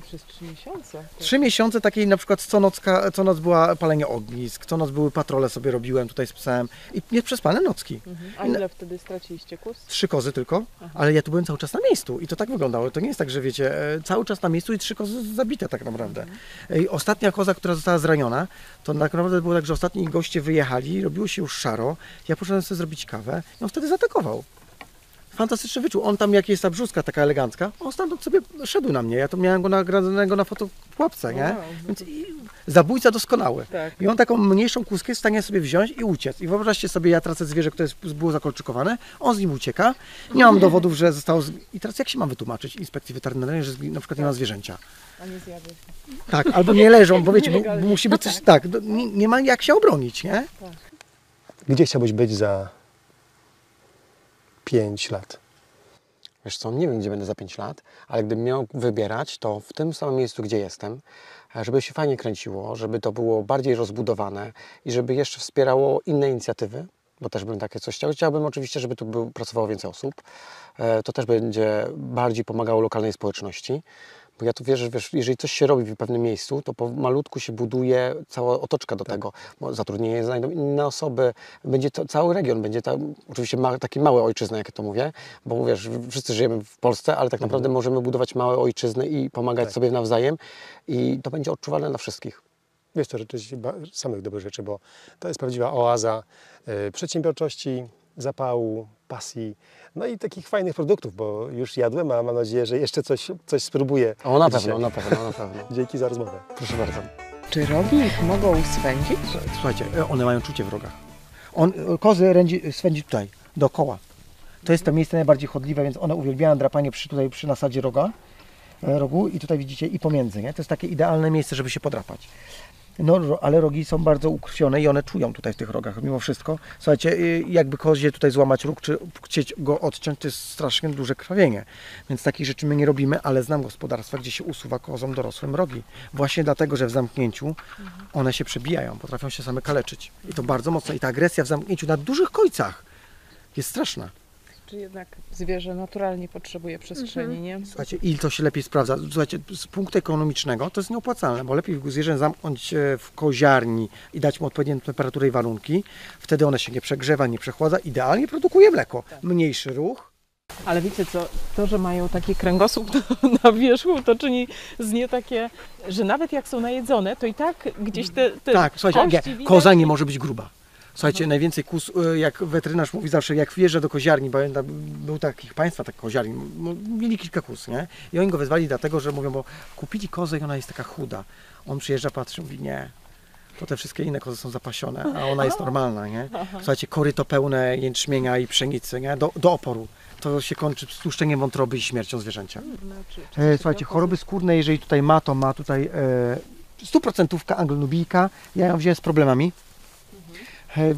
Przez trzy miesiące. To- Trzy miesiące takiej na przykład co noc, co noc była palenie ognisk, co noc były patrole sobie robiłem tutaj z psem i nieprzespane nocki. Mhm. A ile wtedy straciliście kus? Trzy kozy tylko, ale ja tu byłem cały czas na miejscu i to tak wyglądało. To nie jest tak, że wiecie, e, cały czas na miejscu i trzy kozy zabite tak naprawdę. I ostatnia koza, która została zraniona, to tak naprawdę było tak, że ostatni goście wyjechali, robiło się już szaro, ja poszedłem sobie zrobić kawę i on wtedy zaatakował. Fantastycznie wyczuł. On tam, jak jest ta brzuska taka elegancka, on stamtąd sobie szedł na mnie. Ja to miałem go nagranego na fotopułapce, nie? Wow, no Więc i zabójca doskonały. Tak. I on taką mniejszą kłuskę jest w stanie sobie wziąć i uciec. I wyobraźcie sobie, ja tracę zwierzę, które jest, było zakolczykowane, on z nim ucieka, nie mam dowodów, że zostało... Z... I teraz jak się mam wytłumaczyć inspekcji weterynaryjnej, że na przykład nie ma zwierzęcia? A nie zjadłeś. Tak, albo nie leżą, bo wiecie, bo, musi być coś... Tak, do- nie, nie ma jak się obronić, nie? Gdzie chciałbyś być za 5 lat? Wiesz co, nie wiem, gdzie będę za 5 lat, ale gdybym miał wybierać, to w tym samym miejscu, gdzie jestem, żeby się fajnie kręciło, żeby to było bardziej rozbudowane i żeby jeszcze wspierało inne inicjatywy, bo też bym takie coś chciał. Chciałbym oczywiście, żeby tu pracowało więcej osób. E, To też będzie bardziej pomagało lokalnej społeczności. Bo ja tu wierzę, że wiesz, jeżeli coś się robi w pewnym miejscu, to po malutku się buduje cała otoczka do tego. Bo zatrudnienie znajdą inne osoby, będzie to, cały region, będzie tam, oczywiście ma, taki mały ojczyzna, jak ja to mówię, bo wiesz, wszyscy żyjemy w Polsce, ale tak naprawdę możemy budować małe ojczyzny i pomagać Tak. sobie nawzajem i to będzie odczuwalne dla wszystkich. Wiesz, to rzeczywiście samych dobrych rzeczy, bo to jest prawdziwa oaza y, przedsiębiorczości, zapału, pasji, no i takich fajnych produktów, bo już jadłem, a mam nadzieję, że jeszcze coś, coś spróbuję. O, na dzisiaj. pewno, na pewno, na pewno. Dzięki za rozmowę. Proszę bardzo. Czy rogi ich mogą swędzić? Słuchajcie, e, one mają czucie w rogach. On, e, kozy rędzi, swędzi tutaj, dookoła. To jest to miejsce najbardziej chodliwe, więc one uwielbiają drapanie przy, tutaj przy nasadzie roga, e, rogu i tutaj widzicie i pomiędzy, nie? To jest takie idealne miejsce, żeby się podrapać. No, ale rogi są bardzo ukrwione i one czują tutaj w tych rogach mimo wszystko. Słuchajcie, y, jakby kozie tutaj złamać róg, czy chcieć go odciąć, to jest strasznie duże krwawienie. Więc takich rzeczy my nie robimy, ale znam gospodarstwa, gdzie się usuwa kozom dorosłym rogi. Właśnie dlatego, że w zamknięciu one się przebijają, potrafią się same kaleczyć. I to bardzo mocno. I ta agresja w zamknięciu na dużych kojcach jest straszna. Czy jednak zwierzę naturalnie potrzebuje przestrzeni, nie? Słuchajcie, i to się lepiej sprawdza. Słuchajcie, z punktu ekonomicznego to jest nieopłacalne, bo lepiej zwierzę zamknąć e, w koziarni i dać mu odpowiednią temperaturę i warunki. Wtedy one się nie przegrzewa, nie przechładza. Idealnie produkuje mleko. Mniejszy ruch. Ale wiecie co, to, że mają taki kręgosłup na wierzchu, to czyni z nie takie, że nawet jak są najedzone, to i tak gdzieś te, te tak, słuchajcie, kości nie, widać. koza nie może być gruba. Słuchajcie, najwięcej kus, e, jak weterynarz mówi zawsze, jak wjeżdża do koziarni, bo był takich państwa, tak koziarni, no, mieli kilka kus, nie? I oni go wezwali dlatego, że mówią, bo kupili kozę i ona jest taka chuda. On przyjeżdża, patrzy, mówi, nie, to te wszystkie inne kozy są zapasione, a ona jest normalna, nie? Słuchajcie, koryto pełne jęczmienia i pszenicy, nie? Do, do oporu. To się kończy stłuszczeniem wątroby i śmiercią zwierzęcia. Znaczy, E, słuchajcie, choroby skórne, jeżeli tutaj ma, to ma tutaj e, stuprocentówka anglonubijka. Ja ją wziąłem z problemami.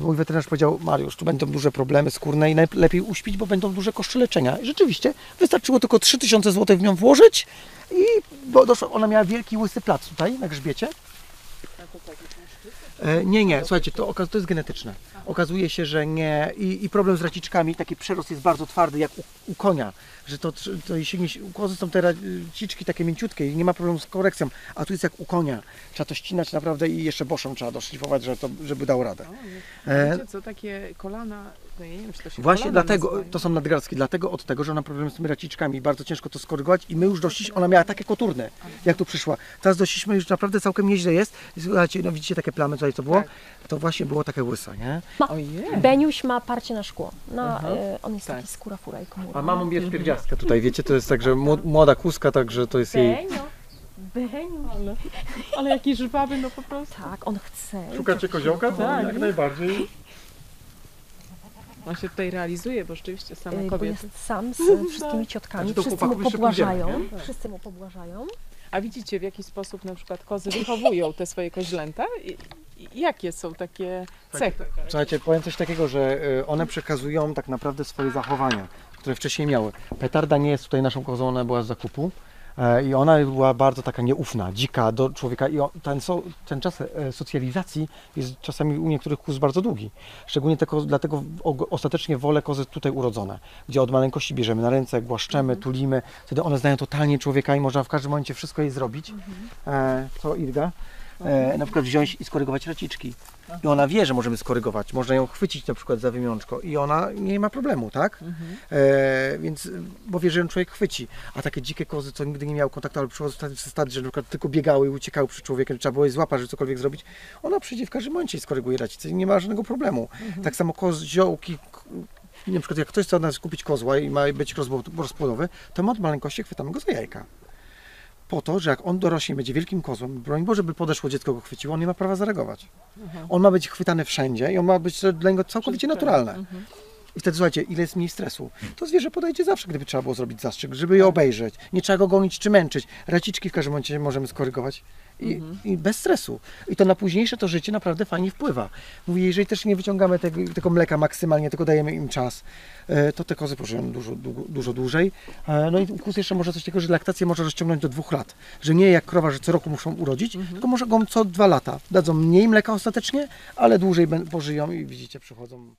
Mój weterynarz powiedział, Mariusz, tu będą duże problemy skórne i najlepiej uśpić, bo będą duże koszty leczenia. I rzeczywiście, wystarczyło tylko 3000 zł w nią włożyć i bo doszło, ona miała wielki łysy plac tutaj na grzbiecie. E, Nie, nie, słuchajcie, to, to jest genetyczne. Okazuje się, że nie. I, I problem z raciczkami, taki przerost jest bardzo twardy, jak u, u konia. Że to, to jeśli nie, u kozy są te raciczki takie mięciutkie i nie ma problemu z korekcją, a tu jest jak u konia. Trzeba to ścinać naprawdę i jeszcze boszą trzeba doszlifować, żeby, to, żeby dał radę. E, Wiecie co, takie kolana, no ja nie wiem, czy to się Właśnie dlatego, nazywają. to są nadgarstki, dlatego od tego, że ona ma problem z tymi raciczkami i bardzo ciężko to skorygować i my już doszliśmy, ona miała takie koturne, jak tu przyszła. Teraz doszliśmy już naprawdę całkiem nieźle jest. Słuchajcie, no widzicie takie plamy tutaj co było? Tak. To właśnie było takie łysa, nie? Ojej. Beniuś ma parcie na szkło. Na, Aha. e, on jest Tak. taki skóra, fura i komura. A mamą bierz pierdziastka tutaj, wiecie, to jest tak, że mło- młoda kuska, także to jest jej... Benio. Benio. Ale, ale jaki żwawy, no po prostu. Tak, on chce. Szukacie koziołka? Tak. Jak najbardziej. On się tutaj realizuje, bo rzeczywiście same E, Bo jest sam z wszystkimi ciotkami. Znaczy, Wszyscy mu pobłażają. pójdziemy, Wszyscy mu pobłażają. A widzicie, w jaki sposób na przykład kozy wychowują te swoje koźlęta? I, i jakie są takie cechy? Słuchajcie, powiem coś takiego, że y, one przekazują tak naprawdę swoje zachowania, które wcześniej miały. Petarda nie jest tutaj naszą kozą, ona była z zakupu. E, I ona była bardzo taka nieufna, dzika do człowieka. I ten, ten czas e, socjalizacji jest czasami u niektórych kóz bardzo długi. Szczególnie te kozy, dlatego ostatecznie wolę kozy tutaj urodzone, gdzie od maleńkości bierzemy na ręce, głaszczemy, tulimy. Wtedy one znają totalnie człowieka i można w każdym momencie wszystko jej zrobić. E, co Irga? E, na przykład wziąć i skorygować raciczki. I ona wie, że możemy skorygować. Można ją chwycić na przykład za wymiączko i ona nie ma problemu, tak? E, więc, bo wie, że ją człowiek chwyci. A takie dzikie kozy, co nigdy nie miały kontaktu, ale przychodzą w stady, że na przykład tylko biegały i uciekały przed człowiekiem, trzeba było je złapać, żeby cokolwiek zrobić, ona przyjdzie w każdym momencie i skoryguje racicę i nie ma żadnego problemu. Tak samo koziołki, na przykład jak ktoś chce od nas kupić kozła i ma być rozpłodowy, to my od maleńkości chwytamy go za jajka po to, że jak on dorośnie i będzie wielkim kozłem, broń Boże, by podeszło dziecko go chwyciło, on nie ma prawa zareagować. On ma być chwytany wszędzie i on ma być dla niego całkowicie naturalne. I wtedy słuchajcie, ile jest mniej stresu. To zwierzę podejdzie zawsze, gdyby trzeba było zrobić zastrzyk, żeby je obejrzeć. Nie trzeba go gonić czy męczyć. Raciczki w każdym momencie możemy skorygować. I, I bez stresu. I to na późniejsze to życie naprawdę fajnie wpływa. Mówię, jeżeli też nie wyciągamy tego, tego mleka maksymalnie, tylko dajemy im czas, e, to te kozy pożyją dużo, dużo, dużo dłużej. E, No i kóz jeszcze może coś takiego, że laktację może rozciągnąć do dwóch lat. Że nie jak krowa, że co roku muszą urodzić, tylko może go co dwa lata. Dadzą mniej mleka ostatecznie, ale dłużej pożyją i widzicie, przychodzą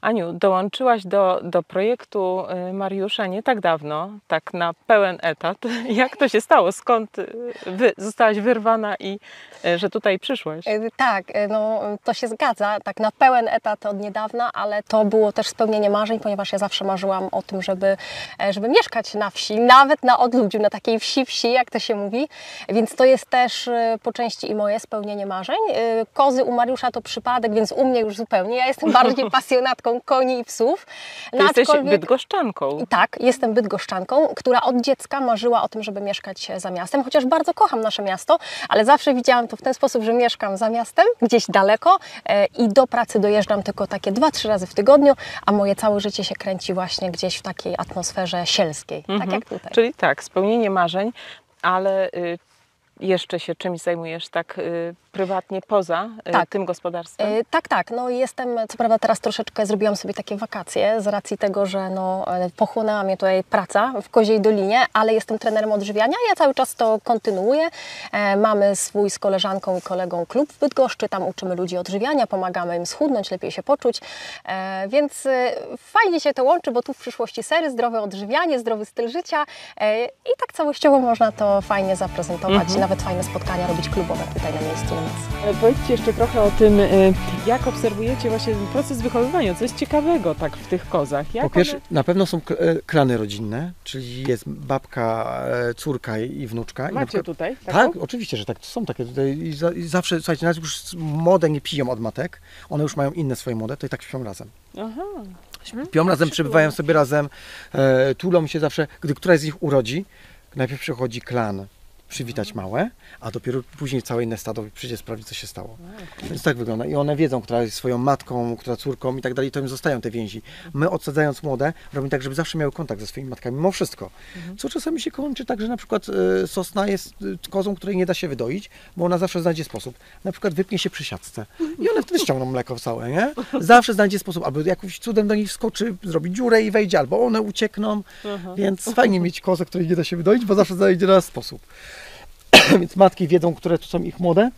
Aniu, dołączyłaś do, do projektu y, Mariusza nie tak dawno, tak na pełen etat. Jak to się stało? Skąd y, wy, zostałaś wyrwana i y, że tutaj przyszłaś? Tak, no, to się zgadza, tak na pełen etat od niedawna, ale to było też spełnienie marzeń, ponieważ ja zawsze marzyłam o tym, żeby, e, żeby mieszkać na wsi, nawet na odludziu, na takiej wsi wsi, jak to się mówi, więc to jest też po części i moje spełnienie marzeń. Kozy u Mariusza to przypadek, więc u mnie już zupełnie. Ja jestem bardziej pasjonatką koni i psów. Ty No, jesteś bydgoszczanką. tak, jestem bydgoszczanką, która od dziecka marzyła o tym, żeby mieszkać za miastem, chociaż bardzo kocham nasze miasto, ale zawsze widziałam to w ten sposób, że mieszkam za miastem, gdzieś daleko e, i do pracy dojeżdżam tylko takie dwa, trzy razy w tygodniu, a moje całe życie się kręci właśnie gdzieś w takiej atmosferze sielskiej, tak Mhm. jak tutaj. Czyli tak, spełnienie marzeń, ale y, jeszcze się czymś zajmujesz tak y, prywatnie poza e, Tak. tym gospodarstwem? E, Tak, tak. No jestem, co prawda teraz troszeczkę zrobiłam sobie takie wakacje z racji tego, że no, e, pochłonęła mnie tutaj praca w Koziej Dolinie, ale jestem trenerem odżywiania. Ja cały czas to kontynuuję. E, Mamy swój z koleżanką i kolegą klub w Bydgoszczy. Tam uczymy ludzi odżywiania, pomagamy im schudnąć, lepiej się poczuć. E, Więc fajnie się to łączy, bo tu w przyszłości sery, zdrowe odżywianie, zdrowy styl życia i tak całościowo można to fajnie zaprezentować. Nawet fajne spotkania robić klubowe tutaj na miejscu nas. Ale Powiedzcie jeszcze trochę o tym, y, jak obserwujecie właśnie ten proces wychowywania, co jest ciekawego tak w tych kozach. Jak Po pierwsze, one... na pewno są e, klany rodzinne, czyli jest babka, e, córka i wnuczka. I Macie przykład- tutaj? Tak, taką? oczywiście, że tak. To są takie tutaj i, za, i zawsze, słuchajcie, nawet już młode nie piją od matek, one już mają inne swoje młode, to i tak śpią razem. Aha. Piją razem, przebywają sobie razem, e, tulą się zawsze, gdy któraś z nich urodzi, najpierw przychodzi klan przywitać małe, a dopiero później całe inne stado przyjdzie sprawdzić, co się stało. Więc tak wygląda. I one wiedzą, która jest swoją matką, która córką i tak dalej, to im zostają te więzi. My odsadzając młode, robimy tak, żeby zawsze miały kontakt ze swoimi matkami, mimo wszystko. Co czasami się kończy tak, że na przykład e, sosna jest e, kozą, której nie da się wydoić, bo ona zawsze znajdzie sposób. Na przykład wypnie się przy siatce i one wtedy ściągną mleko całe, nie? Zawsze znajdzie sposób, albo jakimś cudem do nich wskoczy, zrobi dziurę i wejdzie, albo one uciekną. Więc fajnie mieć kozę, której nie da się wydoić, bo zawsze znajdzie na sposób. Więc matki wiedzą, które to są ich młode.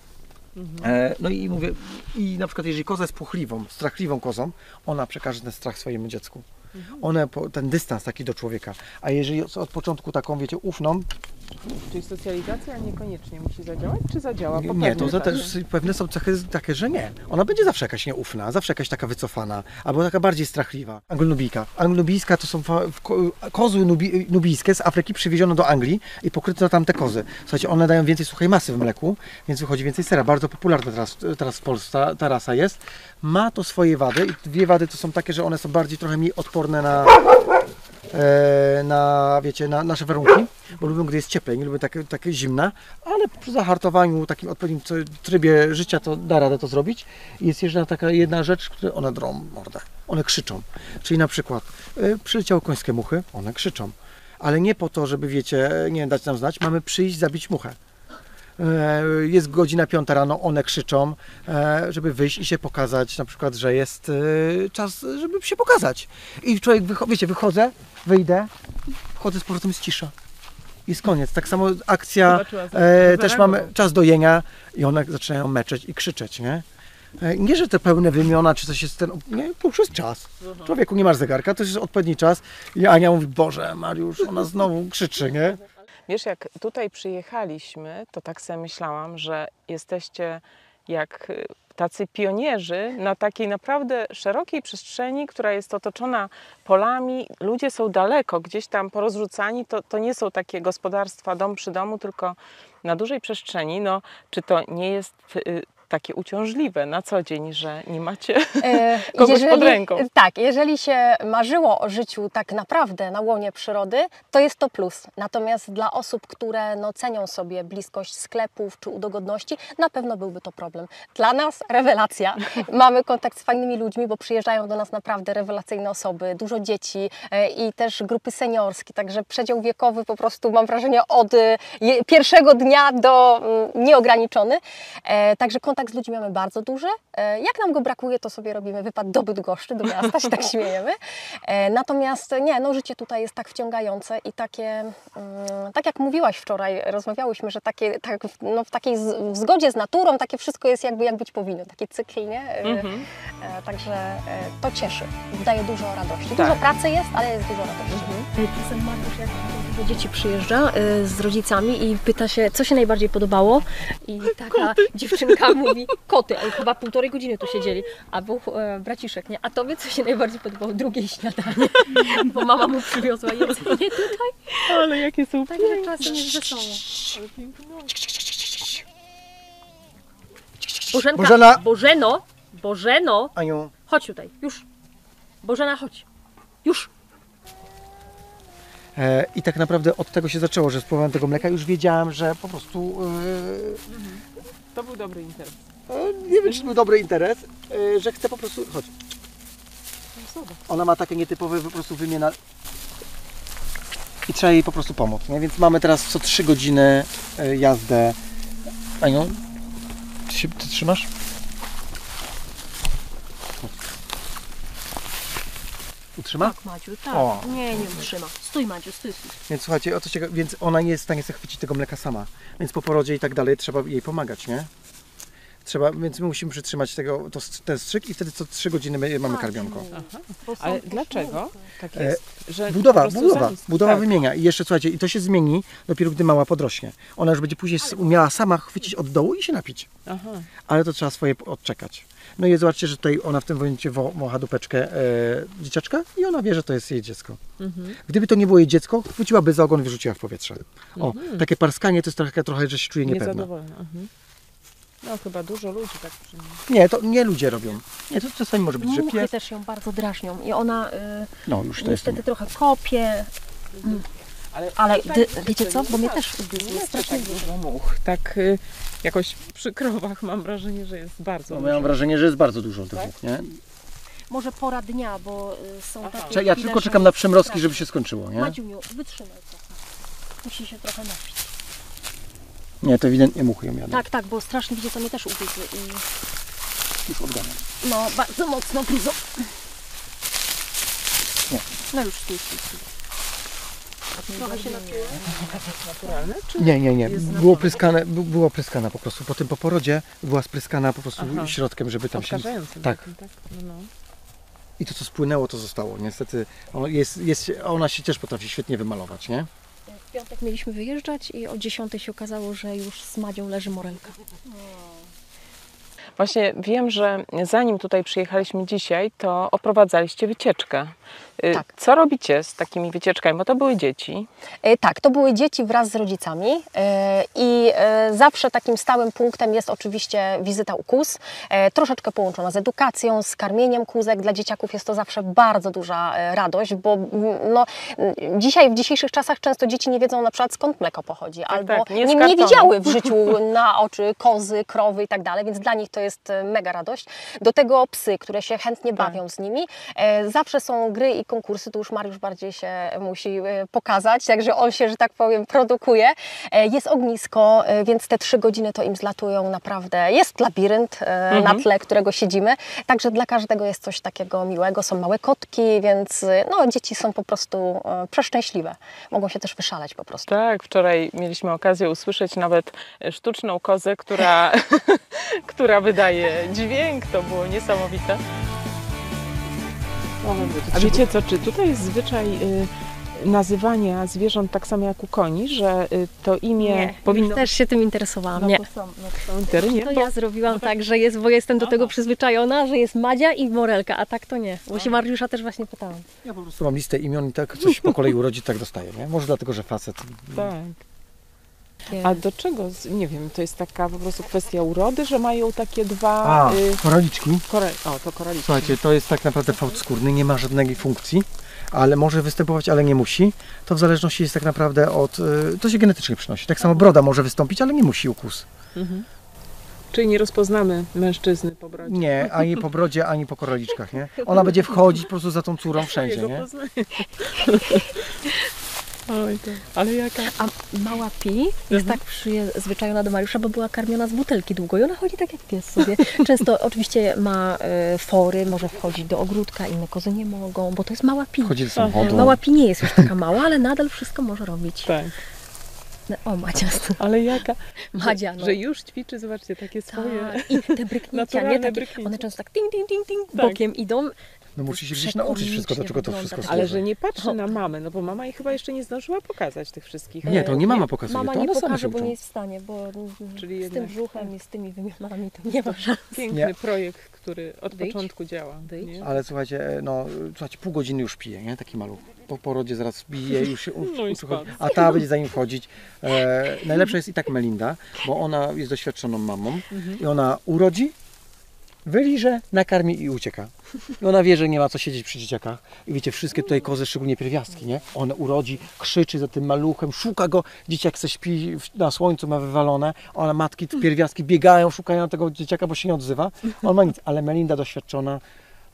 E, no i mówię, i na przykład jeżeli koza jest puchliwą, strachliwą kozą, ona przekaże ten strach swojemu dziecku. One, po, ten dystans taki do człowieka. A jeżeli od początku taką, wiecie, ufną, Czyli socjalizacja niekoniecznie musi zadziałać, czy zadziała? Po nie, to za pewne są cechy takie, że nie. Ona będzie zawsze jakaś nieufna, zawsze jakaś taka wycofana, albo taka bardziej strachliwa. Anglonubijka. Anglonubijska to są kozły nubi, nubijskie z Afryki przywieziono do Anglii i pokryto tam te kozy. Słuchajcie, one dają więcej suchej masy w mleku, więc wychodzi więcej sera. Bardzo popularna teraz, teraz w Polsce ta, rasa jest. Ma to swoje wady i dwie wady to są takie, że one są bardziej trochę mniej odporne na na, wiecie, na nasze warunki, bo lubią, gdy jest cieplej, nie lubią takie, takie zimne, ale przy zahartowaniu, takim odpowiednim trybie życia to da radę to zrobić. Jest jeszcze taka jedna rzecz, której one drą mordę, one krzyczą. Czyli na przykład y, przyleciały końskie muchy, one krzyczą. Ale nie po to, żeby wiecie, nie dać nam znać, mamy przyjść, zabić muchę. E, Jest godzina piąta rano, one krzyczą, e, żeby wyjść i się pokazać, na przykład, że jest e, czas, żeby się pokazać. I człowiek, wycho- wiecie, wychodzę, wyjdę, wchodzę z powrotem, jest cisza. Jest koniec. Tak samo akcja, e, też mamy czas do jenia i one zaczynają meczeć i krzyczeć, nie? Nie, że te pełne wymiona, czy coś jest ten. Nie, to już jest czas. Człowieku, nie masz zegarka, to jest odpowiedni czas. I Ania mówi, Boże, Mariusz, ona znowu krzyczy, nie? Wiesz, jak tutaj przyjechaliśmy, to tak sobie myślałam, że jesteście jak y, tacy pionierzy na takiej naprawdę szerokiej przestrzeni, która jest otoczona polami. Ludzie są daleko, gdzieś tam porozrzucani. To, to nie są takie gospodarstwa dom przy domu, tylko na dużej przestrzeni. No, czy to nie jest y, takie uciążliwe na co dzień, że nie macie E, Kogoś pod ręką. Tak, jeżeli się marzyło o życiu tak naprawdę na łonie przyrody, to jest to plus. Natomiast dla osób, które no, cenią sobie bliskość sklepów czy udogodności, na pewno byłby to problem. Dla nas rewelacja. Mamy kontakt z fajnymi ludźmi, bo przyjeżdżają do nas naprawdę rewelacyjne osoby, dużo dzieci e, i też grupy seniorskie, także przedział wiekowy po prostu mam wrażenie od e, pierwszego dnia do mm, nieograniczony. Także kontakt z ludźmi mamy bardzo duży. E, Jak nam go brakuje, to sobie robimy wypad do Bydgoszczy, do miasta, się tak śmiejemy. E, Natomiast nie, no życie tutaj jest tak wciągające i takie, mm, tak jak mówiłaś wczoraj, rozmawiałyśmy, że takie, tak, w- no, w takiej z- w zgodzie z naturą, takie wszystko jest jakby jak być powinno, taki cykl, nie? E, Mhm. Także to cieszy, daje dużo radości. Tak. Dużo pracy jest, ale jest dużo radości. Czasem Mariusz, jak do dzieci przyjeżdża z rodzicami i pyta się, co się najbardziej podobało. I taka dziewczynka mówi, koty, ale chyba półtorej godziny tu siedzieli. A był e, braciszek, nie? A tobie co się najbardziej podobało? Drugie śniadanie. Bo mama mu przywiozła jedzenie tutaj. Ale jakie są Także czasem jest wesoło. Bożenka, Bożena! Bożeno, Bożeno, Aniu, chodź tutaj, już. Bożena, chodź. Już. E, I tak naprawdę od tego się zaczęło, że spróbowałem tego mleka. Już wiedziałem, że po prostu. To był dobry interes. E, nie wiem, czy to był dobry interes, e, że chcę po prostu. Chodź. Ona ma takie nietypowe po prostu wymiana. I trzeba jej po prostu pomóc. Nie? Więc mamy teraz co 3 godziny e, jazdę. Aniu, Ty, się, ty trzymasz? Utrzyma? Tak, Maciu, tak. O. Nie, nie utrzyma. Stój, Maciu, stój, stój. Więc słuchajcie, o co ciekawe, więc ona nie jest w stanie zachwycić tego mleka sama. Więc po porodzie i tak dalej trzeba jej pomagać, nie? Trzeba, więc my musimy przytrzymać tego, to, ten strzyk i wtedy co 3 godziny my mamy karmionko. Bo są Ale dlaczego tak E, jest? Że po Budowa, prostu budowa, budowa tak. wymienia. I jeszcze słuchajcie, i to się zmieni dopiero gdy mała podrośnie. Ona już będzie później s- umiała sama chwycić od dołu i się napić. Aha. Ale to trzeba swoje odczekać. No i zobaczcie, że tutaj ona w tym momencie mocha dupeczkę e, dzieciaczka i ona wie, że to jest jej dziecko. Mhm. Gdyby to nie było jej dziecko, chwyciłaby za ogon i wyrzuciła w powietrze. O, takie parskanie to jest trochę, trochę że się czuje niepewna. Mhm. No chyba dużo ludzi tak przynajmniej. Nie, to nie ludzie robią. Nie, to czasami może być, że Muchy pies. też ją bardzo drażnią i ona y, No już to jest. niestety trochę kopie. Ale, Ale dy, wiecie, co, bo mnie tak, też ugryzły nie strasznie tak dużo. much. Tak y, jakoś przy krowach mam wrażenie, że jest bardzo No, dużo. mam wrażenie, że jest bardzo dużo tych Tak? much, nie? Może pora dnia, bo y, są Aha. takie Ja tylko że czekam na przymrozki, żeby się skończyło, nie? Madziuniu, wytrzymaj trochę. Musi się trochę napić. Nie, to ewidentnie muchy ją jadą. Tak, tak, bo strasznie wiecie co mnie też ugryzły i Już odganiam. no bardzo mocno gryzą. Nie. No już stój, stój, stój. Trochę się naturalne, czy Nie, nie, nie. Było pryskane, bu- było pryskana po prostu. Po tym po porodzie była spryskana po prostu Aha. środkiem, żeby tam się... odkażającym? tak. takim, tak? No, no. I to co spłynęło, to zostało. Niestety ono jest, jest, ona się też potrafi świetnie wymalować, nie? W piątek mieliśmy wyjeżdżać i o 10 się okazało, że już z Madzią leży morelka. Właśnie wiem, że zanim tutaj przyjechaliśmy dzisiaj, to oprowadzaliście wycieczkę. Y, Tak. Co robicie z takimi wycieczkami? Bo to były dzieci. E, Tak, to były dzieci wraz z rodzicami e, i e, zawsze takim stałym punktem jest oczywiście wizyta u kóz, troszeczkę połączona z edukacją, z karmieniem kózek. Dla dzieciaków jest to zawsze bardzo duża radość, bo no, dzisiaj, w dzisiejszych czasach często dzieci nie wiedzą na przykład skąd mleko pochodzi, albo tak, nie nie, widziały w życiu na oczy kozy, krowy i tak dalej, więc dla nich to jest mega radość. Do tego psy, które się chętnie Tak. bawią z nimi. Zawsze są gry i konkursy, tu już Mariusz bardziej się musi e, pokazać, także on się, że tak powiem, produkuje. E, Jest ognisko, e, więc te trzy godziny to im zlatują naprawdę. Jest labirynt Mhm. na tle, którego siedzimy, także dla każdego jest coś takiego miłego. Są małe kotki, więc no, dzieci są po prostu przeszczęśliwe. Mogą się też wyszaleć po prostu. Tak, wczoraj mieliśmy okazję usłyszeć nawet sztuczną kozę, która, która wydaje dźwięk. To było niesamowite. A wiecie co, czy tutaj jest zwyczaj y, nazywania zwierząt tak samo jak u koni, że y, to imię powinno Też się tym interesowałam. no, Nie. to są, no, to są litery, nie? To Bo- ja zrobiłam tak, że jest, bo jestem do tego przyzwyczajona, że jest Madzia i Morelka, a tak to nie. Bo się Mariusza też właśnie pytałam. Ja po prostu mam listę imion i tak coś po kolei urodzi, tak dostaję, nie? Może dlatego, że facet. Tak. A do czego, nie wiem, to jest taka po prostu kwestia urody, że mają takie dwa... A, Y, koraliczki. kore... O, to koraliczki. Słuchajcie, to jest tak naprawdę fałd skórny, nie ma żadnej funkcji, ale może występować, ale nie musi. To w zależności jest tak naprawdę od... y, To się genetycznie przynosi. Tak samo broda może wystąpić, ale nie musi ukus. Mhm. Czyli nie rozpoznamy mężczyzny po brodzie. Nie, ani po brodzie, ani po koraliczkach, nie? Ona będzie wchodzić po prostu za tą córą wszędzie, nie? Oj, to, ale jaka... A mała Pi jest tak przyzwyczajona do Mariusza, bo była karmiona z butelki długo i ona chodzi tak jak pies sobie. Często oczywiście ma e, fory, może wchodzić do ogródka, inne kozy nie mogą, bo to jest mała Pi. Wchodzi do samochodu. Mała Pi nie jest już taka mała, ale nadal wszystko może robić. Tak, No, O, Madzia, ale jaka... Madzia, że, no. że już ćwiczy, zobaczcie, takie swoje... Tak, I te bryknięcia, nie? Takie, one często tak ting, ting, ting, ting Tak. bokiem idą. No musi się gdzieś nauczyć wszystko, do czego to wszystko służy. Ale że nie patrzy na mamę, no bo mama jej chyba jeszcze nie zdążyła pokazać tych wszystkich. Nie, to nie mama pokazuje, Mama to nie one same pokaże, się bo nie jest w stanie, bo Czyli z jednak- tym brzuchem i z tymi wymionami to nie ma szans. Piękny Nie. projekt, który od Wyjdź. początku działa. Wyjdź. nie? Ale słuchajcie, e, no, słuchajcie, pół godziny już pije, nie? Taki maluch. Po porodzie zaraz bije, już się No a ta będzie za nim chodzić. E, najlepsza jest i tak Melinda, bo ona jest doświadczoną mamą Mhm. i ona urodzi, wyliże, nakarmi i ucieka. I ona wie, że nie ma co siedzieć przy dzieciakach. I wiecie, wszystkie tutaj kozy, szczególnie pierwiastki, nie? Ona urodzi, krzyczy za tym maluchem, szuka go, dzieciak se śpi na słońcu, ma wywalone, ona matki, pierwiastki biegają, szukają tego dzieciaka, bo się nie odzywa. On ma nic, ale Melinda doświadczona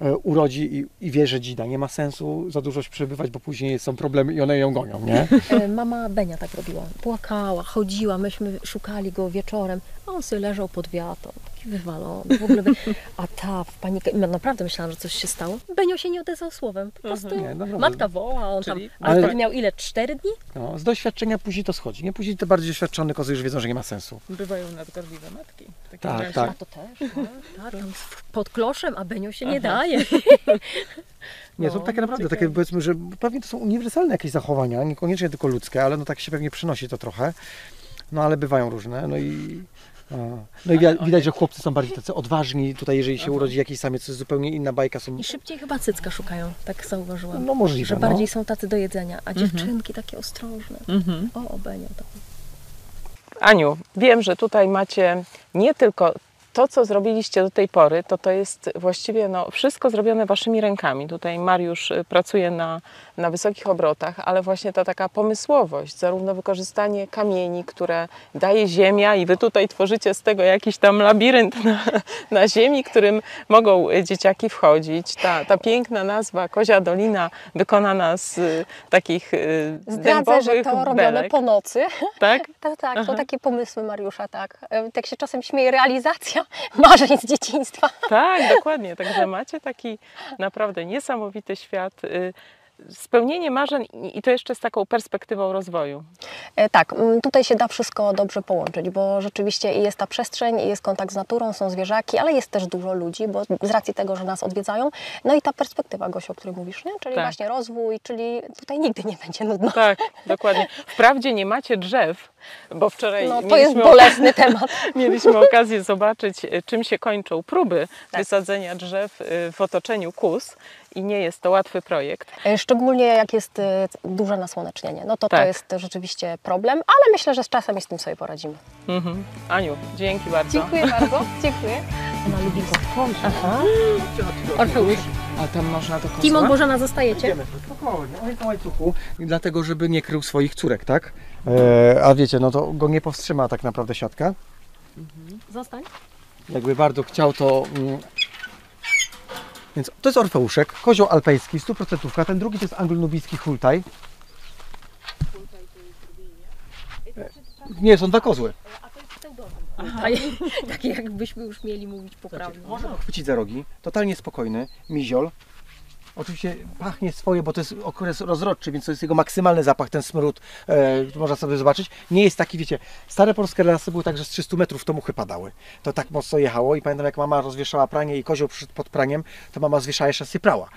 e, urodzi i, i wie, że dzida. Nie ma sensu za dużo przebywać, bo później są problemy i one ją gonią, nie? E, Mama Benia tak robiła. Płakała, chodziła, myśmy szukali go wieczorem. A on sobie leżał pod wiatą, taki wywalony, w ogóle. A ta w panikę, ja naprawdę myślałam, że coś się stało. Benio się nie odezwał słowem, po prostu Nie, naprawdę. matka woła, a on Czyli- tam, ale Ale- wtedy miał ile, cztery dni? No, z doświadczenia później to schodzi. Nie później te bardziej doświadczone kozy już wiedzą, że nie ma sensu. Bywają nadgorliwe matki. Tak, razie. tak. A to też, tak, tak, tam pod kloszem, a Benio się nie daje. Nie, są No, takie naprawdę, ciekawe. takie powiedzmy, że pewnie to są uniwersalne jakieś zachowania, niekoniecznie tylko ludzkie, ale no tak się pewnie przynosi to trochę. No ale bywają różne, no i... No i wi- widać, że chłopcy są bardziej tacy odważni. Tutaj, jeżeli się urodzi jakiś samiec, to jest zupełnie inna bajka. Są, I szybciej chyba cycka szukają, tak zauważyłam. no możliwe, że no. bardziej są tacy do jedzenia, a dziewczynki takie ostrożne. Mhm. O, o Benio to. Aniu, wiem, że tutaj macie nie tylko to, co zrobiliście do tej pory, to to jest właściwie no, wszystko zrobione waszymi rękami. Tutaj Mariusz y, pracuje na, na wysokich obrotach, ale właśnie ta taka pomysłowość, zarówno wykorzystanie kamieni, które daje ziemia i wy tutaj tworzycie z tego jakiś tam labirynt na, na ziemi, którym mogą y, dzieciaki wchodzić. Ta, ta piękna nazwa Kozia Dolina wykonana z y, takich y, Zdradzę, że to robione belek, po nocy. tak? Tak, tak, Aha. to takie pomysły Mariusza, tak. E, Tak się czasem śmieje, realizacja marzeń z dzieciństwa. Tak, dokładnie. Także macie taki naprawdę niesamowity świat. Spełnienie marzeń i- to jeszcze z taką perspektywą rozwoju. E, Tak, mm, tutaj się da wszystko dobrze połączyć, bo rzeczywiście jest ta przestrzeń, jest kontakt z naturą, są zwierzaki, ale jest też dużo ludzi, bo z racji tego, że nas odwiedzają, no i ta perspektywa, Gosiu, o której mówisz, nie? czyli Tak. właśnie rozwój, czyli tutaj nigdy nie będzie nudno. Tak, dokładnie. Wprawdzie nie macie drzew, bo wczoraj No to jest mieliśmy, bolesny temat. mieliśmy okazję zobaczyć, y, czym się kończą próby Tak. wysadzenia drzew y, w otoczeniu kus i nie jest to łatwy projekt. E, Szczególnie jak jest e, duże nasłonecznienie, no to Tak. to jest rzeczywiście problem, ale myślę, że z czasem i z tym sobie poradzimy. Mhm. Aniu, dzięki bardzo. Dziękuję bardzo, dziękuję. Ona lubi go otworzyć. Aha. Orfeusz. A tam można to Timon, Bożena, zostajecie? Idziemy, spokojnie, on jest na łańcuchu, dlatego, żeby nie krył swoich córek, tak? E, a wiecie, no to go nie powstrzyma tak naprawdę siatka. Zostań. Jakby bardzo chciał, to... Więc to jest orfeuszek, kozioł alpejski, 100%. Ten drugi to jest anglonubijski hultaj. Nie, są dwa kozły. Takie jakbyśmy już mieli mówić poprawnie. Można go chwycić za rogi, totalnie spokojny, miziol. Oczywiście pachnie swoje, bo to jest okres rozrodczy, więc to jest jego maksymalny zapach, ten smród, e, można sobie zobaczyć. Nie jest taki, wiecie, stare polskie lasy były tak, że z 300 metrów to muchy padały. To tak mocno jechało i pamiętam jak mama rozwieszała pranie i kozioł przyszedł pod praniem, to mama zwieszała jeszcze raz i prała.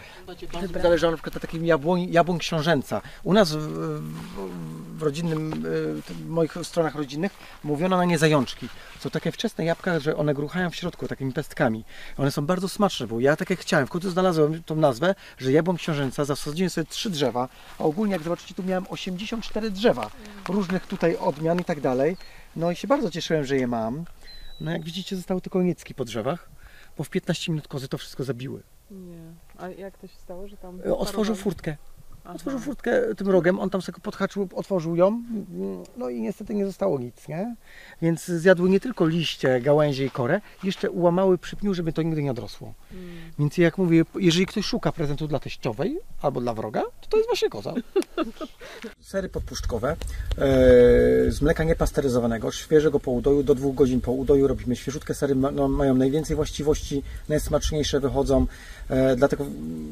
Bardzo zależało na przykład na takim jabłoń, jabłoń książęca. U nas w, w, w rodzinnym, e, tym- moich stronach rodzinnych mówiono na nie zajączki. Są takie wczesne jabłka, że one gruchają w środku takimi pestkami. One są bardzo smaczne, bo ja tak jak chciałem, w końcu znalazłem tą nazwę, że jabłon książęca, zasadziłem sobie trzy drzewa, a ogólnie jak zobaczycie, tu miałem 84 drzewa, różnych tutaj odmian i tak dalej. No i się bardzo cieszyłem, że je mam. No jak widzicie, zostały tylko niecki po drzewach, bo w 15 minut kozy to wszystko zabiły. Nie. A jak to się stało, że tam... E, Otworzył furtkę. Aha. Otworzył furtkę tym rogiem, on tam sobie podhaczył, otworzył ją, no i niestety nie zostało nic, nie? Więc zjadły nie tylko liście, gałęzie i korę, jeszcze ułamały przy pniu, żeby to nigdy nie odrosło. Mm. Więc jak mówię, jeżeli ktoś szuka prezentu dla teściowej albo dla wroga, to to jest właśnie koza. Sery podpuszczkowe e, z mleka niepasteryzowanego, świeżego po udoju, do dwóch godzin po udoju robimy świeżutkie sery, ma, no, mają najwięcej właściwości, najsmaczniejsze wychodzą, e, dlatego,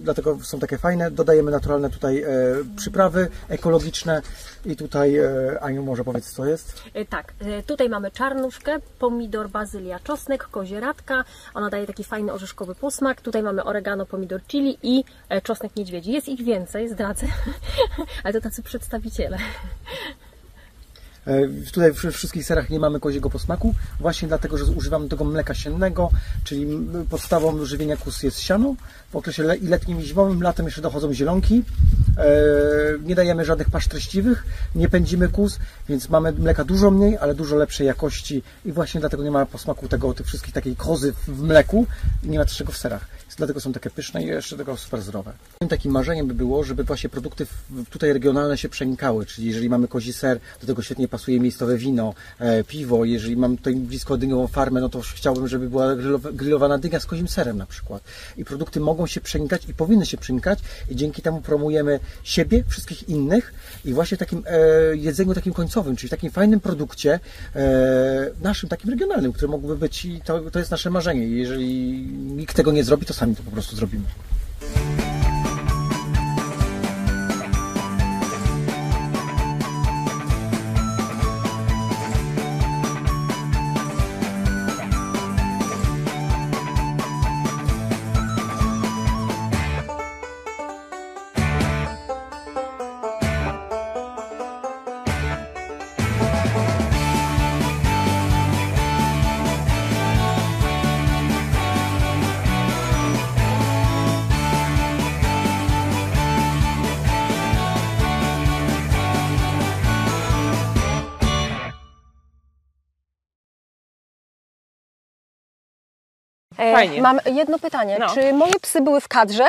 dlatego są takie fajne. Dodajemy naturalne tutaj e, przyprawy ekologiczne i tutaj e, Aniu może powiedz co jest. E, Tak, e, tutaj mamy czarnuszkę, pomidor, bazylia, czosnek, kozieradka. Ona daje taki fajny orzeszkowy posmak. Tutaj mamy oregano, pomidor chili i e, czosnek niedźwiedzi. Jest ich więcej, zdradzę, ale to tacy przedstawiciele. E, Tutaj przy wszystkich serach nie mamy koziego posmaku, właśnie dlatego, że używamy tego mleka siennego, czyli podstawą żywienia kus jest siano. W okresie letnim i zimowym, latem jeszcze dochodzą zielonki. E, Nie dajemy żadnych pasz treściwych, nie pędzimy kus, więc mamy mleka dużo mniej, ale dużo lepszej jakości i właśnie dlatego nie ma posmaku tego, tych wszystkich takiej kozy w- mleku i nie ma też tego w serach. Dlatego są takie pyszne i jeszcze tego super zdrowe. Takim marzeniem by było, żeby właśnie produkty tutaj regionalne się przenikały, czyli jeżeli mamy kozi ser, do tego świetnie pasuje miejscowe wino, e, piwo, jeżeli mam tutaj blisko dyniową farmę, no to chciałbym, żeby była grillowa- grillowana dynia z kozim serem na przykład. I produkty mogą się przenikać i powinny się przenikać i dzięki temu promujemy siebie, wszystkich innych i właśnie takim e, jedzeniu takim końcowym, czyli takim fajnym produkcie e, naszym, takim regionalnym, który mógłby być i to, to jest nasze marzenie. Jeżeli nikt tego nie zrobi, to sami to po prostu zrobimy. Fajnie. Mam jedno pytanie. No. Czy moje psy były w kadrze?